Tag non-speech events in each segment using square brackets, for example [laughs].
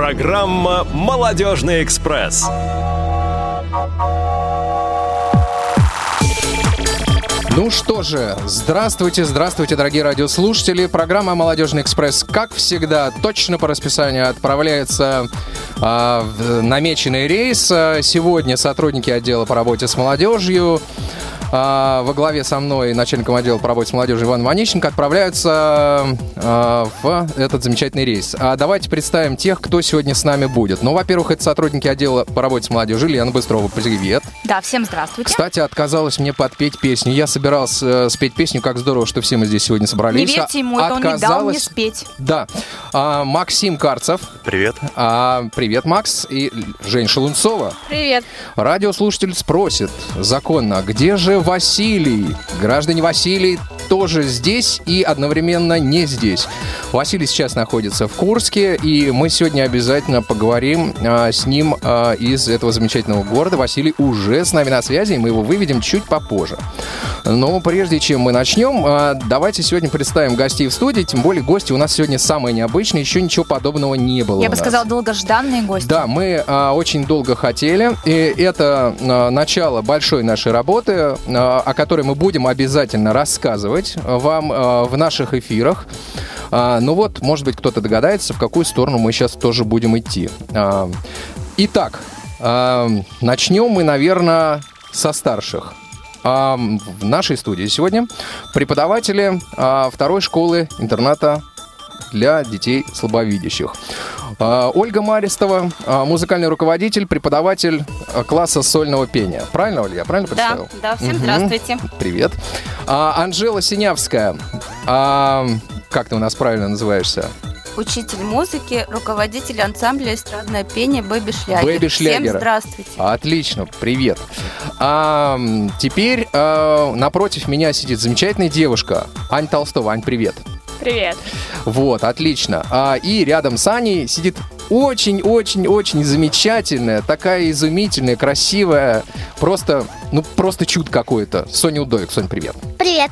Программа «Молодежный экспресс». Ну что же, здравствуйте, здравствуйте, дорогие радиослушатели. Программа «Молодежный экспресс», как всегда, точно по расписанию отправляется э, в намеченный рейс. Сегодня сотрудники отдела по работе с молодежью а, во главе со мной, начальником отдела по работе с молодежью Иван Ванищенко, отправляются а, в этот замечательный рейс. А давайте представим тех, кто сегодня с нами будет. Ну, во-первых, это сотрудники отдела по работе с молодежью Лена Быстрова. Привет. Да, всем здравствуйте. Кстати, отказалась мне подпеть песню. Я собирался э, спеть песню «Как здорово, что все мы здесь сегодня собрались». Не верьте ему, это он не дал мне спеть. Да. А, Максим Карцев. Привет. А, привет, Макс. И Жень Шелунцова. Привет. Радиослушатель спросит законно, где же Василий. Граждане Василий тоже здесь и одновременно не здесь. Василий сейчас находится в Курске, и мы сегодня обязательно поговорим а, с ним а, из этого замечательного города. Василий уже с нами на связи, и мы его выведем чуть попозже. Но прежде чем мы начнем, а, давайте сегодня представим гостей в студии, тем более гости у нас сегодня самые необычные, еще ничего подобного не было. Я бы сказала, долгожданные гости. Да, мы а, очень долго хотели, и это а, начало большой нашей работы, о которой мы будем обязательно рассказывать вам а, в наших эфирах. Ну вот, может быть, кто-то догадается, в какую сторону мы сейчас тоже будем идти. Итак, начнем мы, наверное, со старших. В нашей студии сегодня преподаватели второй школы интерната для детей слабовидящих. А, Ольга Маристова, а, музыкальный руководитель, преподаватель а, класса сольного пения. Правильно, Ольга? Я правильно представил? Да, да, всем Мгм. здравствуйте. Привет. Анжела Синявская. Как ты у нас правильно называешься? Учитель музыки, руководитель ансамбля эстрадное пение «Бэби Шлягер». «Бэби Шлягера». Всем здравствуйте. Отлично, привет. А, теперь а, напротив меня сидит замечательная девушка. Ань Толстова. Ань, привет. Привет. Вот, отлично. А, и рядом с Аней сидит очень-очень-очень замечательная, такая изумительная, красивая, просто, ну, просто чудо какое-то. Соня Удоек. Сонь, привет. Привет.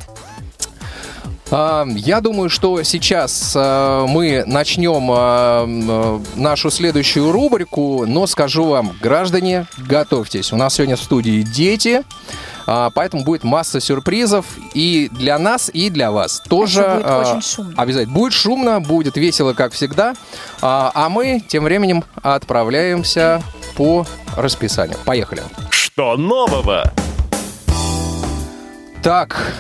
А, Я думаю, что сейчас а, мы начнем а, нашу следующую рубрику, но скажу вам, граждане, готовьтесь. У нас сегодня в студии дети, поэтому будет масса сюрпризов и для нас, и для вас. Тоже Еще будет очень шумно. Обязательно. Будет шумно, будет весело, как всегда. А мы тем временем отправляемся по расписанию. Поехали. Что нового? Так,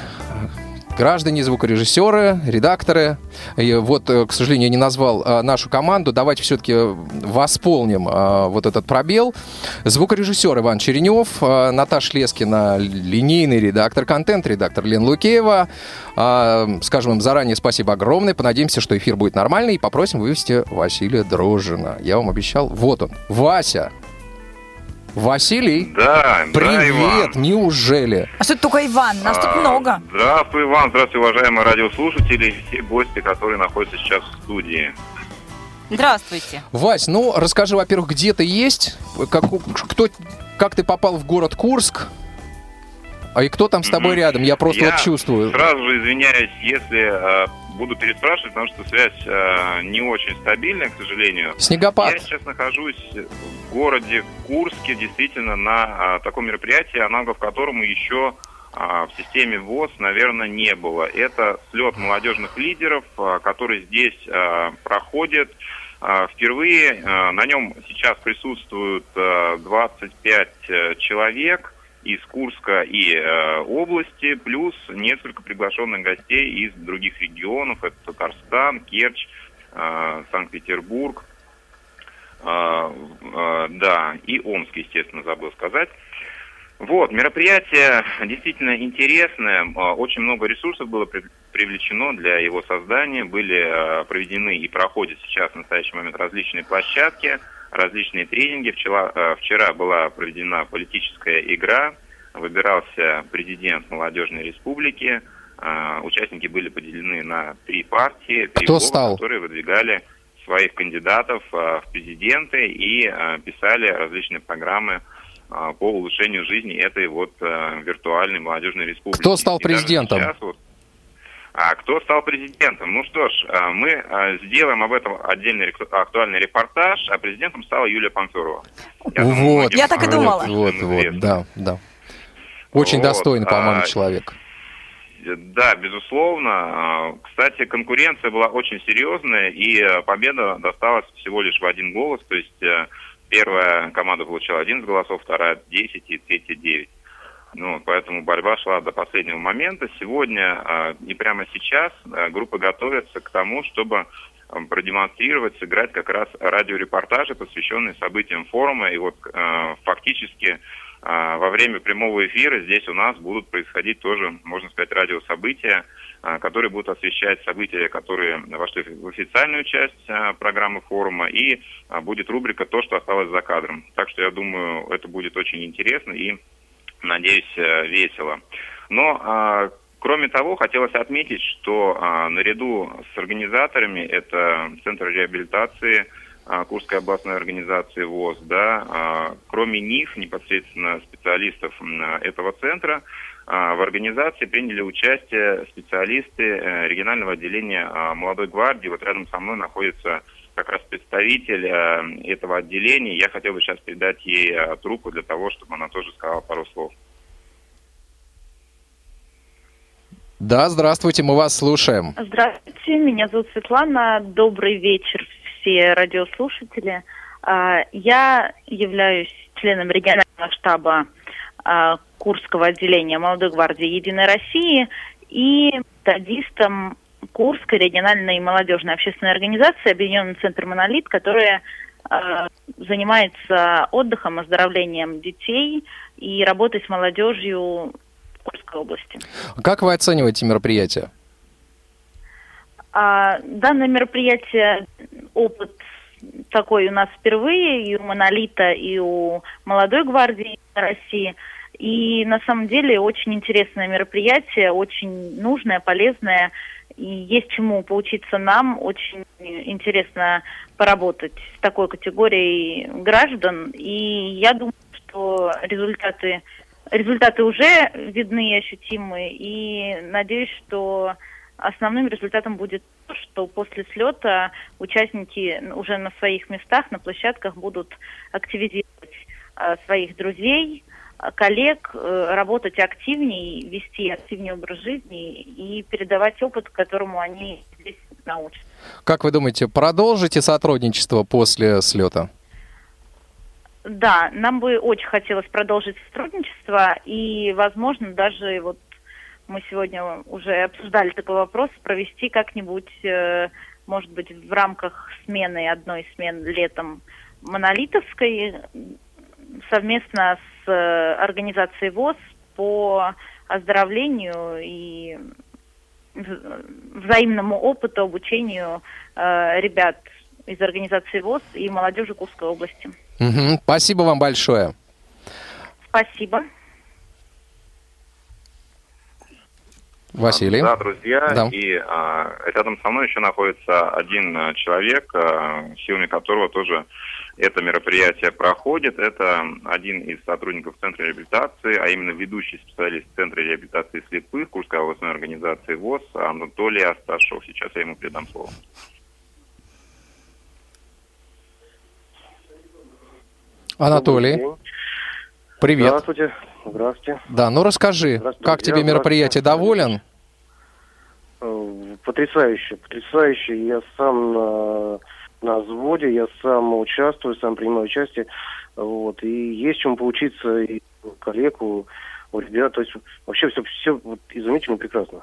граждане, звукорежиссеры, редакторы. И вот, э, к сожалению, я не назвал э, нашу команду. Давайте все-таки восполним э, вот этот пробел. Звукорежиссер Иван Черенев, Наташа Лескина, линейный редактор, контент-редактор Лен Лукеева. Скажем им заранее спасибо огромное. Понадеемся, что эфир будет нормальный. И попросим вывести Василия Дрожжина. Я вам обещал. Вот он. Вася. Василий. Да, да, Привет, Иван. неужели? А что это только Иван? Нас тут А, много. Здравствуй, Иван, здравствуй, уважаемые радиослушатели и все гости, которые находятся сейчас в студии. Здравствуйте. Вась, ну расскажи, во-первых, где ты есть, как, кто, как ты попал в город Курск, а и кто там с тобой рядом? Я просто Я вот чувствую. Сразу же извиняюсь, если э, буду переспрашивать, потому что связь э, не очень стабильная, к сожалению. Снегопад. Я сейчас нахожусь в городе Курске, действительно, на а, таком мероприятии, аналогов которому еще а, в системе ВОЗ, наверное, не было. Это слет молодежных лидеров, а, который здесь а, проходит. Впервые на нем сейчас присутствуют а, 25 э, человек из Курска и э, области, плюс несколько приглашенных гостей из других регионов. Это Татарстан, Керчь, э, Санкт-Петербург, а, а, да, и Омск, естественно, забыл сказать. Вот, мероприятие действительно интересное, а, очень много ресурсов было при- привлечено для его создания, были а, проведены и проходят сейчас в настоящий момент различные площадки, различные тренинги. Вчера, а, вчера была проведена политическая игра, выбирался президент Молодежной Республики, а, участники были поделены на три партии, три Кто блока, стал? которые выдвигали своих кандидатов а, в президенты и а, писали различные программы по улучшению жизни этой вот виртуальной молодежной республики. Кто стал президентом? вот, А кто стал президентом? Ну что ж, мы сделаем об этом отдельный актуальный репортаж, а президентом стала Юлия Панферова. Я вот, думаю, я так и думала. Вот, вот, вот, да, да. Очень вот, достойный, по-моему, а, человек. Да, безусловно. Кстати, конкуренция была очень серьезная, и победа досталась всего лишь в один голос. То есть э, первая команда получила 11 голосов, вторая 10 и третья 9. Ну, поэтому борьба шла до последнего момента. Сегодня а, и прямо сейчас а, группа готовится к тому, чтобы а, продемонстрировать, сыграть как раз радиорепортажи, посвященные событиям форума. И вот фактически во время прямого эфира здесь у нас будут происходить тоже, можно сказать, радиособытия, которые будут освещать события, которые вошли в официальную часть программы форума, и будет рубрика «То, что осталось за кадром». Так что я думаю, это будет очень интересно и надеюсь, э, весело. Но Кроме того, хотелось отметить, что а, наряду с организаторами, это Центр реабилитации а, Курской областной организации ВОЗ, да, а, кроме них, непосредственно специалистов а, этого центра, а, в организации приняли участие специалисты а, регионального отделения а, молодой гвардии. Вот рядом со мной находится как раз представитель э, этого отделения. Я хотел бы сейчас передать ей э, трубку для того, чтобы она тоже сказала пару слов. Да, здравствуйте, мы вас слушаем. Здравствуйте, меня зовут Светлана. Добрый вечер, все радиослушатели. А, я являюсь членом регионального штаба а, Курского отделения Молодой гвардии Единой России и методистом Курской региональной молодежной общественной организации Объединенный центр «Монолит», которая э, занимается отдыхом, оздоровлением детей и работой с молодежью в Курской области. Как вы оцениваете мероприятие? А, данное мероприятие, опыт такой у нас впервые и у «Монолита», и у «Молодой гвардии России». И на самом деле очень интересное мероприятие, очень нужное, полезное – и есть чему поучиться нам. Очень интересно поработать с такой категорией граждан. И я думаю, что результаты, результаты уже видны и ощутимы. И надеюсь, что основным результатом будет то, что после слета участники уже на своих местах, на площадках будут активизировать а, своих друзей, коллег э, работать активнее, вести активнее образ жизни и передавать опыт, которому они здесь научатся. Как вы думаете, продолжите сотрудничество после слета? Да, нам бы очень хотелось продолжить сотрудничество и, возможно, даже вот мы сегодня уже обсуждали такой вопрос, провести как-нибудь, э, может быть, в рамках смены, одной смены летом монолитовской, совместно с Э, организацией ВОЗ по оздоровлению и взаимному опыту, обучению э, ребят из организации ВОЗ и молодежи Курской области. Угу. Спасибо вам большое. Спасибо. Василий. Да, друзья. Да. И а, рядом со мной еще находится один а, человек, а, силами которого тоже это мероприятие проходит. Это один из сотрудников Центра реабилитации, а именно ведущий специалист Центра реабилитации слепых Курской областной организации ВОЗ Анатолий Асташов. Сейчас я ему передам слово. Анатолий, привет. Здравствуйте. Здравствуйте. Да, ну расскажи, как тебе мероприятие, доволен? Э, потрясающе, потрясающе. Я сам на, на взводе, я сам участвую, сам принимаю участие. Вот, и есть чему поучиться и у коллег, у, у ребят. То есть вообще все, все вот, изумительно прекрасно.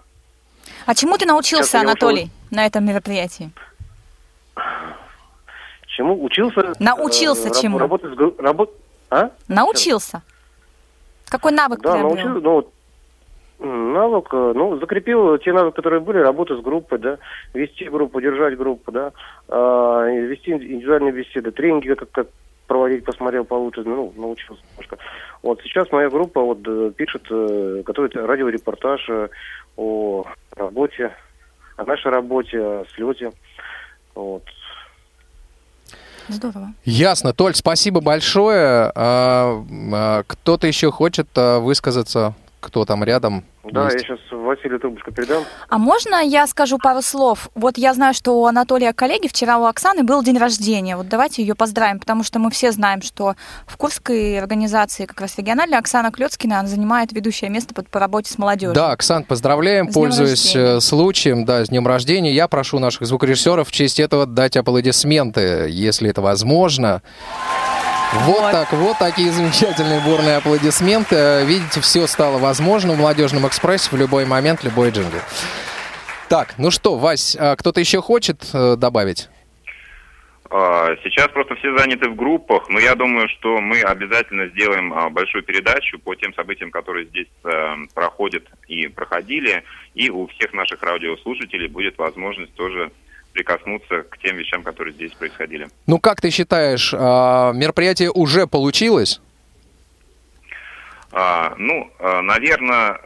А чему ты научился, Анатолий, ушел... на этом мероприятии? Чему учился? Научился э, чему? Работать с работ... а? Научился. Какой навык да, приобрел? научился, ну, навык, э, ну, закрепил те навыки, которые были, работа с группой, да, вести группу, держать группу, да, э, вести индивидуальные беседы, тренинги, как, как проводить, посмотрел получше, ну, научился немножко. Вот сейчас моя группа вот э, пишет, э, готовит радиорепортаж о работе, о нашей работе, о слете. Вот. Здорово. Ясно. Толь, спасибо большое. А, а, кто-то еще хочет а, высказаться? Кто там рядом? Да, есть? я сейчас Василию трубочку передам. А можно я скажу пару слов? Вот я знаю, что у Анатолия коллеги вчера у Оксаны был день рождения. Вот давайте ее поздравим, потому что мы все знаем, что в Курской организации, как раз региональной, Оксана Клецкина, она занимает ведущее место по, по работе с молодежью. Да, Оксан, поздравляем, С пользуясь рождения. э, случаем, да, с днем рождения. Я прошу наших звукорежиссеров в честь этого дать аплодисменты, если это возможно. Вот, Вот. так, вот такие замечательные бурные аплодисменты. Э, Видите, все стало возможно в молодежном экспрессе в любой момент, любой джингл. Так, ну что, Вась, а кто-то еще хочет э, добавить? А, Сейчас просто все заняты в группах, но я думаю, что мы обязательно сделаем а, большую передачу по тем событиям, которые здесь э, проходят и проходили, и у всех наших радиослушателей будет возможность тоже прикоснуться к тем вещам, которые здесь происходили. Ну, как ты считаешь, а, мероприятие уже получилось? А, ну, наверное,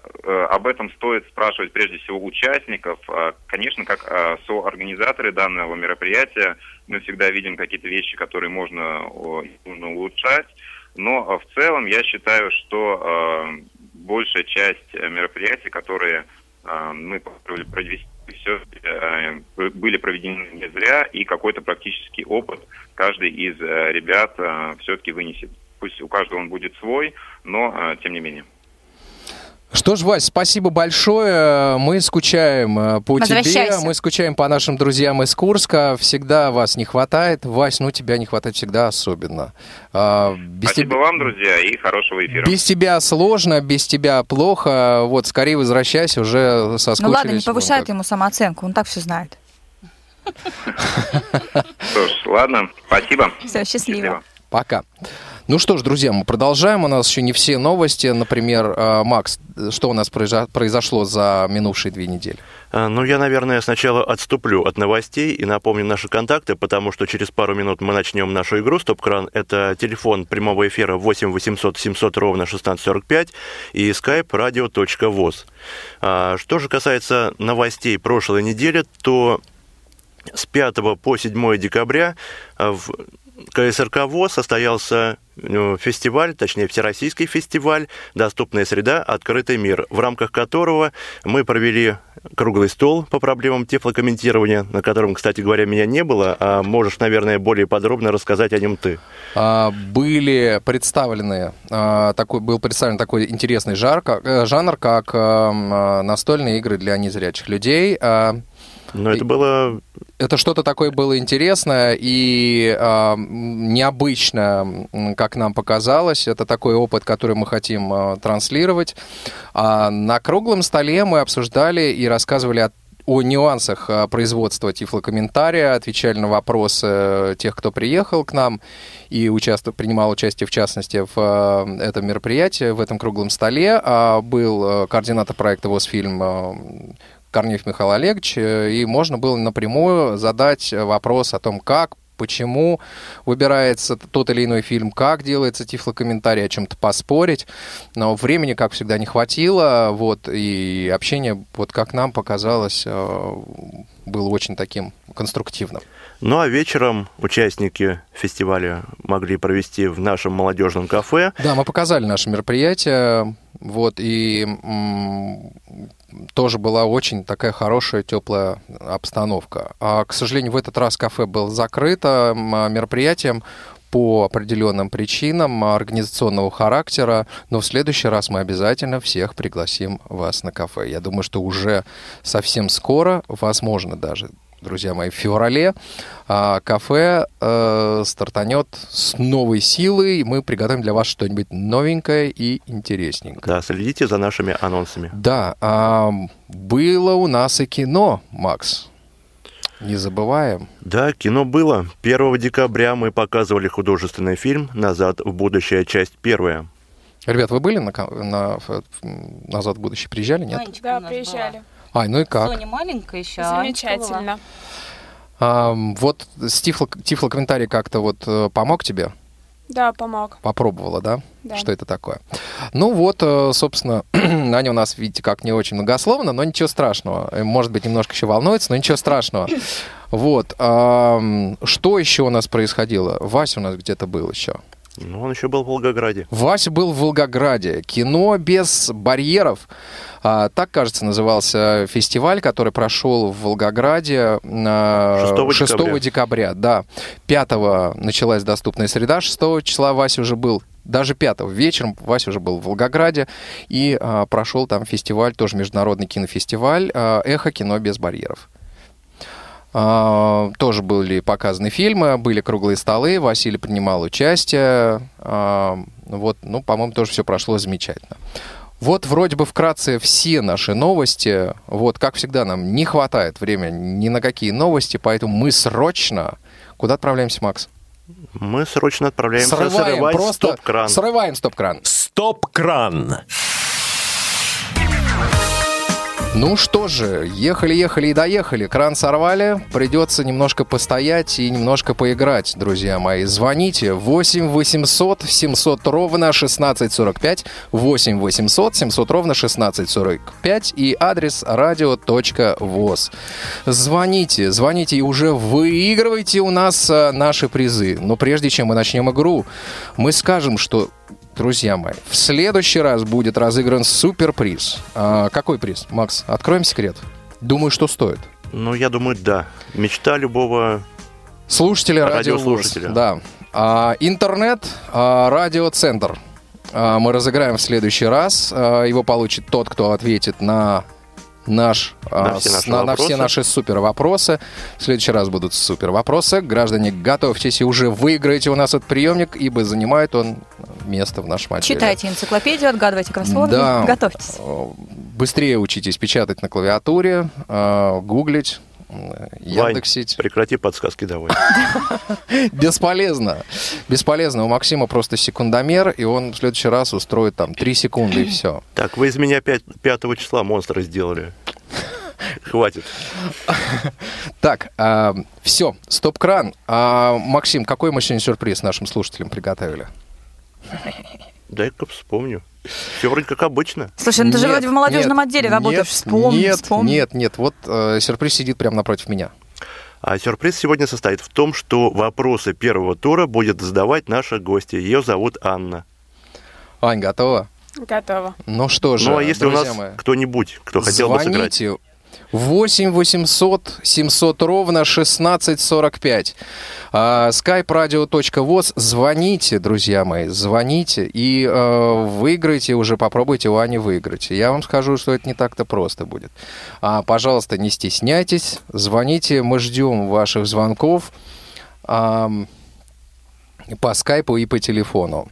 об этом стоит спрашивать прежде всего участников. А, Конечно, как а, соорганизаторы данного мероприятия, мы всегда видим какие-то вещи, которые можно, нужно улучшать. Но а, в целом я считаю, что а, большая часть э, мероприятий, которые а, мы попробовали провести, все были проведены не зря, и какой-то практический опыт каждый из э, ребят все-таки вынесет. Пусть у каждого он будет свой, но э, тем не менее. Что ж, Вась, спасибо большое. Мы скучаем э, по тебе, мы скучаем по нашим друзьям из Курска. Всегда вас не хватает. Вась, ну тебя не хватает всегда особенно. А, Без Спасибо тебя- вам, друзья, и хорошего эфира. Без тебя сложно, без тебя плохо. Вот, скорее возвращайся, уже соскучились. Ну ладно, не повышает ему самооценку, он так все знает. Что ж, ладно, спасибо. Все, счастливо. Пока. Ну что ж, друзья, мы продолжаем. У нас еще не все новости. Например, э, Макс, что у нас произо- произошло за минувшие две недели? А, Ну, я, наверное, сначала отступлю от новостей и напомню наши контакты, потому что через пару минут мы начнем нашу игру «Стоп-кран». Это телефон прямого эфира 8 800 700 ровно 1645 и skype radio.voz. А, Что же касается новостей прошлой недели, то с 5 по 7 декабря в КСРК ВОЗ состоялся э, фестиваль, точнее всероссийский фестиваль «Доступная среда. Открытый мир», в рамках которого мы провели круглый стол по проблемам тефлокомментирования, на котором, кстати говоря, меня не было, а можешь, наверное, более подробно рассказать о нем ты. А, были представлены а, такой был представлен такой интересный жар, как- э, жанр, как эм, а, настольные игры для незрячих людей. А, Но это было Это что-то такое было интересное и а, м, необычно, как нам показалось. Это такой опыт, который мы хотим а, транслировать. А на круглом столе мы обсуждали и рассказывали о о нюансах а, производства тифлокомментария, отвечали на вопросы тех, кто приехал к нам и участвовал, принимал участие, в частности, в а, этом мероприятии, в этом круглом столе. А, Был а, координатор проекта «Восфильм» а, Корнеев Михаил Олегович, э, и можно было напрямую задать вопрос о том, как, почему выбирается тот или иной фильм, как делается тифлокомментарий, о чем-то поспорить. Но времени, как всегда, не хватило, вот, и общение, вот как нам показалось, э, было очень таким конструктивным. Ну а вечером участники фестиваля могли провести в нашем молодежном кафе. Да, мы показали наше мероприятие, вот, и тоже была очень такая хорошая, теплая обстановка. А, к сожалению, в этот раз кафе было закрыто м, мероприятием по определенным причинам организационного характера, но в следующий раз мы обязательно всех пригласим вас на кафе. Я думаю, что уже совсем скоро, возможно даже, друзья мои, в феврале а, кафе э, стартанет с новой силой, мы приготовим для вас что-нибудь новенькое и интересненькое. Да, следите за нашими анонсами. Да, а, было у нас и кино, Макс. Не забываем. Да, кино было. 1 декабря мы показывали художественный фильм «Назад в будущее. Часть первая». Ребят, вы были на, на м, «Назад в будущее»? Приезжали, нет? Манечка Да, приезжали. Ай, ну и как? Соня маленькая еще. а. Замечательно. А, вот тифло, тифлокомментарий как-то вот э, помог тебе? Да, помог. Попробовала, да? Да. Что это такое? Ну вот, э, собственно, [clears throat] Аня у нас, видите, как не очень многословно, но ничего страшного. Э, Может быть, немножко еще волнуется, но ничего страшного. [clears throat] Вот. Что еще у нас происходило? Вася у нас где-то был еще. Ну, он еще был в Волгограде. Вася был в Волгограде. Кино без барьеров. А, так, кажется, назывался фестиваль, который прошел в Волгограде а, 6 6 декабря. декабря. Да. 5 началась доступная среда, 6 числа Вася уже был даже 5 вечером Вася уже был в Волгограде и а, прошел там фестиваль, тоже международный кинофестиваль а, «Эхо. Кино без барьеров». А, тоже были показаны фильмы, были круглые столы, Василий принимал участие. А, вот, ну, по-моему, тоже все прошло замечательно. Вот вроде бы вкратце все наши новости. Вот, как всегда, нам не хватает времени ни на какие новости, поэтому мы срочно... Куда отправляемся, Макс? Мы срочно отправляемся Срываем срывать просто... стоп-кран. Срываем стоп-кран. Стоп-кран. Ну что же, ехали-ехали и доехали. Кран сорвали. Придется немножко постоять и немножко поиграть, друзья мои. Звоните 8 800 700 ровно 1645. 8 800 700 ровно 1645. И адрес радио.воз. Звоните, звоните и уже выигрывайте у нас а, наши призы. Но прежде чем мы начнем игру, мы скажем, что Друзья мои, в следующий раз будет разыгран суперприз. А, какой приз, Макс? Откроем секрет. Думаю, что стоит. Ну, я думаю, да. Мечта любого Слушатели радио Радиослушателя. ВОЗ. Да. А, интернет, а, радиоцентр. А, мы разыграем в следующий раз. А, его получит тот, кто ответит на наш, а, На все с- наши на, на все наши супер вопросы. В следующий раз будут супер вопросы. Граждане, готовьтесь и уже выиграете у нас этот приемник, ибо занимает он место в нашем отделе. Читайте энциклопедию, отгадывайте кроссворды, Да. готовьтесь. Быстрее учитесь печатать на клавиатуре, э, гуглить, Вань, Яндексить. прекрати подсказки давай. [laughs] Бесполезно. Бесполезно. У Максима просто секундомер, и он в следующий раз устроит там 3 секунды, и все. Так, вы из меня 5, числа монстра сделали. Хватит. [laughs] Так, все, стоп-кран. А, Максим, какой мы сегодня сюрприз нашим слушателям приготовили? Дай-ка вспомню. Все вроде как обычно. Слушай, ну ты же вроде в молодежном нет, отделе работаешь. нет, Вспомни, Нет, вспомни. нет, нет. Вот э, сюрприз сидит прямо напротив меня. А сюрприз сегодня состоит в том, что вопросы первого тура будет задавать наша гостья. Ее зовут Анна. Ань, готова? Готово. Ну что же, ну а если у нас мои, кто-нибудь, кто хотел бы сыграть? Звоните 8 800 700 ровно 1645. А, skype radio.voz. Звоните, друзья мои, звоните и э, выиграйте, уже попробуйте у Ани выиграть. Я вам скажу, что это не так-то просто будет. А, пожалуйста, не стесняйтесь, звоните, мы ждем ваших звонков ам, по скайпу и по телефону.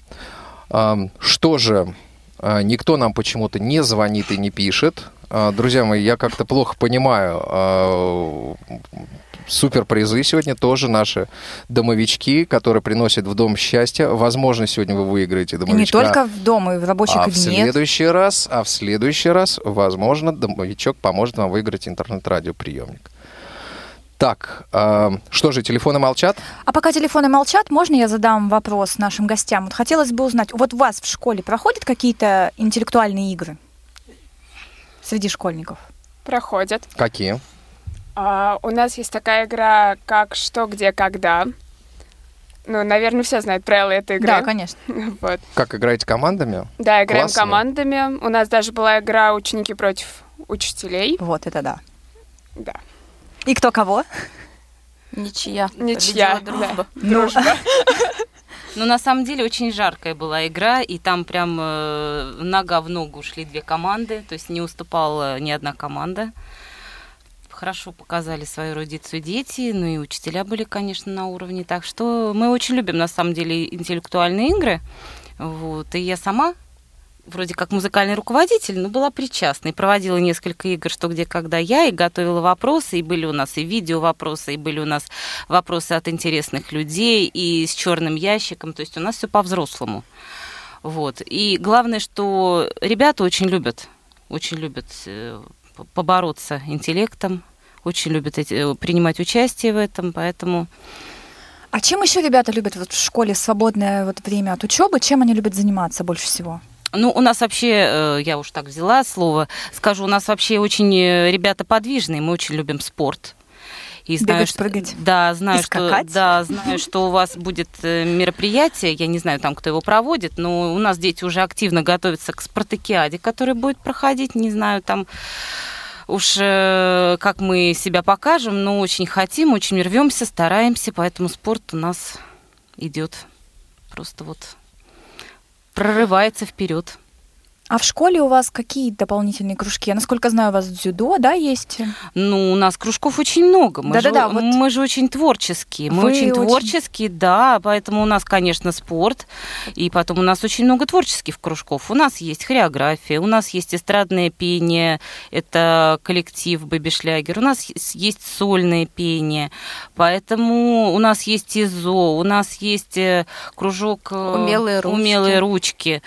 Ам, Что же, а, никто нам почему-то не звонит и не пишет. А, Друзья мои, я как-то плохо понимаю. а, Суперпризы сегодня тоже наши домовички, которые приносят в дом счастье. Возможно, сегодня вы выиграете И не домовичка. только в дом, и в рабочий а в кабинет. следующий раз, а в следующий раз, возможно, домовичок поможет вам выиграть интернет-радиоприемник. Так, а, что же, телефоны молчат? А пока телефоны молчат, можно я задам вопрос нашим гостям? Вот хотелось бы узнать, вот у вас в школе проходят какие-то интеллектуальные игры среди школьников? Проходят. Какие? А, у нас есть такая игра, как «Что, где, когда». Ну, наверное, все знают правила этой игры. Да, конечно. [laughs] Вот. Как играете командами? Да, играем Классно. командами. У нас даже была игра «Ученики против учителей». Вот это да. Да. И кто кого? Ничья. Ничья, дружба. Дружба. [laughs] Ну, на самом деле, очень жаркая была игра, и там прям э, нога в ногу шли две команды, то есть не уступала ни одна команда. Хорошо показали свою эрудицию дети, ну и учителя были, конечно, на уровне. Так что мы очень любим, на самом деле, интеллектуальные игры. Вот. И я сама, вроде как музыкальный руководитель, но была причастна. И проводила несколько игр «Что, где, когда я», и готовила вопросы. И были у нас и видео вопросы, и были у нас вопросы от интересных людей, и с черным ящиком. То есть у нас все по-взрослому. Вот. И главное, что ребята очень любят, очень любят э, побороться интеллектом, очень любят эти- э, принимать участие в этом, поэтому А чем еще ребята любят вот в школе свободное вот время от учебы? Чем они любят заниматься больше всего? Ну, у нас вообще, э, я уж так взяла слово, скажу, у нас вообще очень э, ребята подвижные, мы очень любим спорт. И знаю, Бегать, что, прыгать да, знаю, что, да, знаю, что у вас будет э, мероприятие. Я не знаю, там кто его проводит, но у нас дети уже активно готовятся к спартакиаде, который будет проходить. Не знаю, там уж как мы себя покажем, но очень хотим, очень рвемся, стараемся, поэтому спорт у нас идет просто вот прорывается вперед. А в школе у вас какие дополнительные кружки? Я, насколько знаю, у вас дзюдо, да, есть? Ну, у нас кружков очень много. Мы, Да-да-да, же, вот мы же очень творческие. Мы очень очень- творческие, да, поэтому у нас, конечно, спорт. И потом у нас очень много творческих кружков. У нас есть хореография, у нас есть эстрадное пение, это коллектив Бэби Шлягер, у нас есть- есть сольное пение. Поэтому у нас есть ИЗО, у нас есть э, кружок э, Умелые ручки. умелые ручки.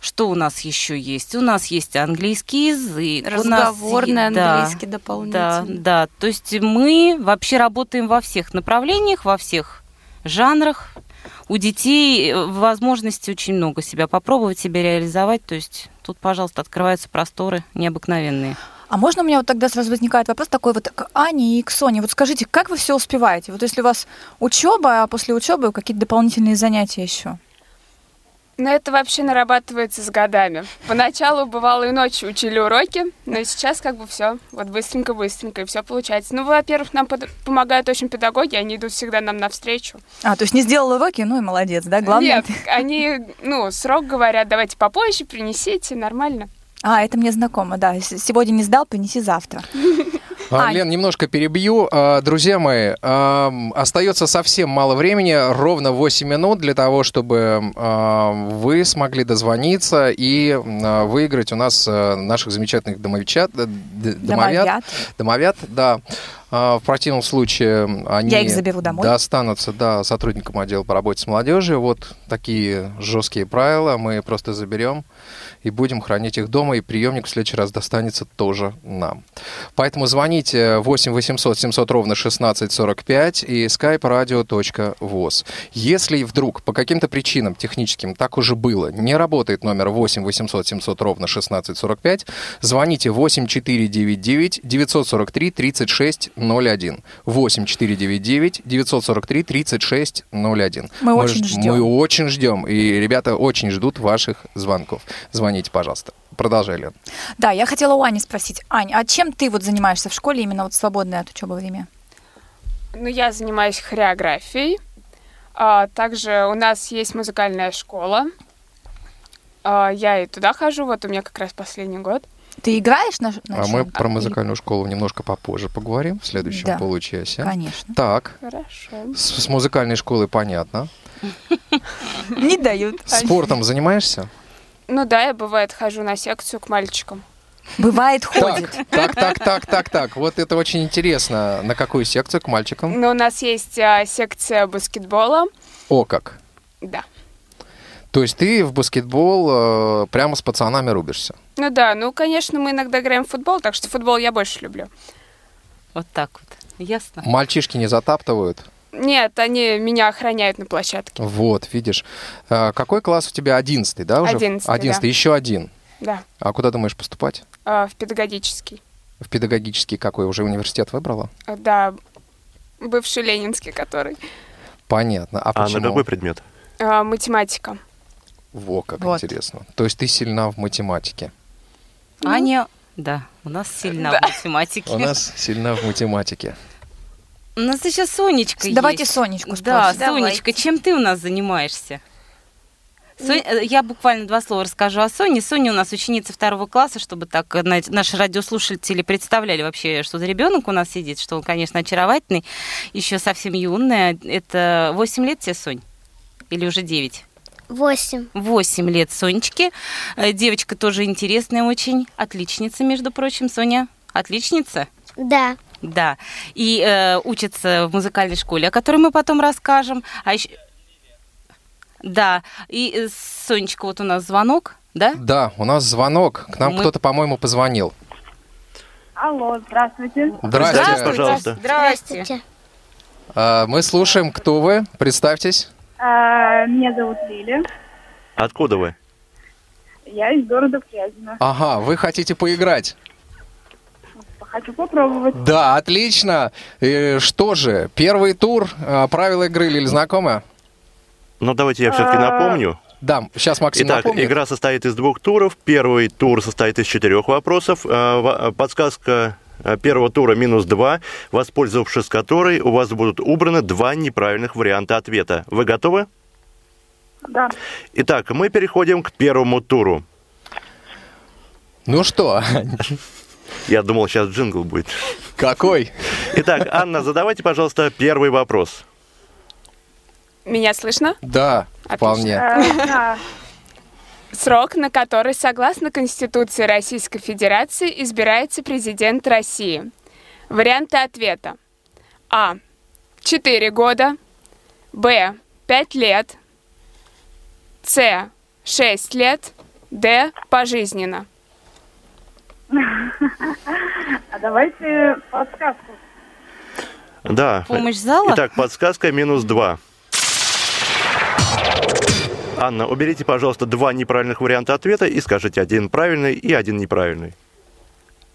Что у нас еще есть? У нас есть английский язык. у нас Разговорный да, английский Да, дополнительный. да. То есть мы вообще работаем во всех направлениях, во всех жанрах. У детей э, возможности очень много себя попробовать, себя реализовать. То есть тут, пожалуйста, открываются просторы необыкновенные. А можно у меня вот тогда сразу возникает вопрос такой вот к Ане и к Соне. Вот скажите, как вы все успеваете? Вот если у вас учеба, а после учебы какие-то дополнительные занятия еще? Но это вообще нарабатывается с годами. Поначалу бывало и ночью учили уроки, но сейчас как бы все, вот быстренько-быстренько, и все получается. Ну, во-первых, нам под- помогают очень педагоги, они идут всегда нам навстречу. А, то есть не сделал уроки, ну и молодец, да? Главное. Нет, они, ну, срок говорят, давайте попозже, принесите, нормально. А, это мне знакомо, да. Сегодня не сдал, принеси завтра. А. Лен, немножко перебью. А, Друзья мои, остается совсем мало времени, ровно 8 минут для того, чтобы вы смогли дозвониться и а, выиграть у нас а, наших замечательных домовичат, домовят. Домовят. Домовят, да. А, В противном случае они Я их заберу домой. достанутся да, сотрудникам отдела по работе с молодежью. Вот такие жесткие правила. Мы просто заберем и будем хранить их дома, и приемник в следующий раз достанется тоже нам. Поэтому звоните 8 800 700 ровно 1645 и skype radio.voz. Если вдруг по каким-то причинам техническим так уже было, не работает номер 8 800 700 ровно 1645, звоните 8 499 943 36 01. 8 499 943 36 01. Мы очень ждем. Мы очень ждем, и ребята очень ждут ваших звонков. Звоните, пожалуйста. Продолжай, Лен. Да, я хотела у Ани спросить. Ань, а чем ты вот занимаешься в школе именно вот в свободное от учебы время? Ну, я занимаюсь хореографией. А, также у нас есть музыкальная школа. А, я и туда хожу, вот у меня как раз последний год. Ты играешь на, на А чём? мы про Или- музыкальную школу немножко попозже поговорим в следующем Да. получасе. Конечно. Так, Хорошо. с, с музыкальной школой понятно. [laughs] Не дают. Спортом занимаешься? Ну да, я бывает хожу на секцию к мальчикам. Бывает, ходит. Так, так, так, так, так. Вот это очень интересно. На какую секцию к мальчикам? Но у нас есть а, секция баскетбола. О, как. Да. То есть ты в баскетбол э, прямо с пацанами рубишься? Ну да, ну, конечно, мы иногда играем в футбол, так что футбол я больше люблю. Вот так вот. Ясно? Мальчишки не затаптывают? Нет, они меня охраняют на площадке. Вот, видишь. Э, Какой класс у тебя? Одиннадцатый, да, уже? Одиннадцатый, Одиннадцатый, еще один. Да, А куда думаешь поступать? а, в педагогический. В педагогический какой? Уже университет выбрала? А, Да, бывший ленинский, который. Понятно. А А почему? на какой предмет? А, математика. Во, как Вот. интересно. То есть ты сильна в математике. Аня, да, у нас сильна в математике. У нас сильна в математике. У нас еще Сонечка Давайте есть. Сонечку Да, спросим. Сонечка, чем ты у нас занимаешься? Сонь- э, Я буквально два слова расскажу о Соне. Соня у нас ученица второго класса, чтобы так э, на- наши радиослушатели представляли вообще, что за ребенок у нас сидит, что он, конечно, очаровательный, еще совсем юный. Это 8 лет тебе, Сонь? Или уже 9? Восемь. 8 лет Сонечке. Э, Девочка тоже интересная очень. Отличница, между прочим. Соня, отличница? Да. Да. И э, учится в музыкальной школе, о которой мы потом расскажем. А еще... Да. И, э, Сонечка, вот у нас звонок, да? Да, у нас звонок. К нам Мы- кто-то, по-моему, позвонил. Алло, здравствуйте. Здрасте. Здравствуйте, пожалуйста. Здравствуйте. А, мы слушаем, кто вы. Представьтесь. А, меня зовут Лиля. Откуда вы? Я из города Фрязино. Ага, вы хотите поиграть. хочу попробовать. Да, отлично. И что же, первый тур, а, правила игры Лили знакомы? Ну, давайте я все-таки А, напомню. Да, сейчас Максим Итак, напомнит. игра состоит из двух туров. Первый тур состоит из четырех вопросов. Подсказка первого тура минус два, воспользовавшись которой у вас будут убраны два неправильных варианта ответа. Вы готовы? Да. Итак, мы переходим к первому туру. Ну что, Я думал, сейчас джингл будет. какой? Итак, Анна, задавайте, пожалуйста, первый вопрос. Меня слышно? Да, вполне. Срок, на который, согласно Конституции Российской Федерации, избирается президент России. Варианты ответа. А. 4 года. Б. 5 лет. С. 6 лет. Д. Пожизненно. А давайте подсказку. Да. Помощь зала? Итак, подсказка минус два. Анна, уберите, пожалуйста, два неправильных варианта ответа и скажите один правильный и один неправильный.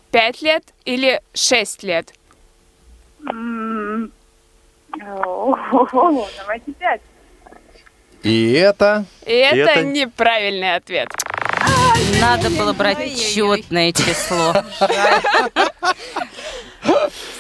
5 лет или 6 лет? М, о, Давайте пять. И это... И это, неправильный ответ. Надо было брать четное число.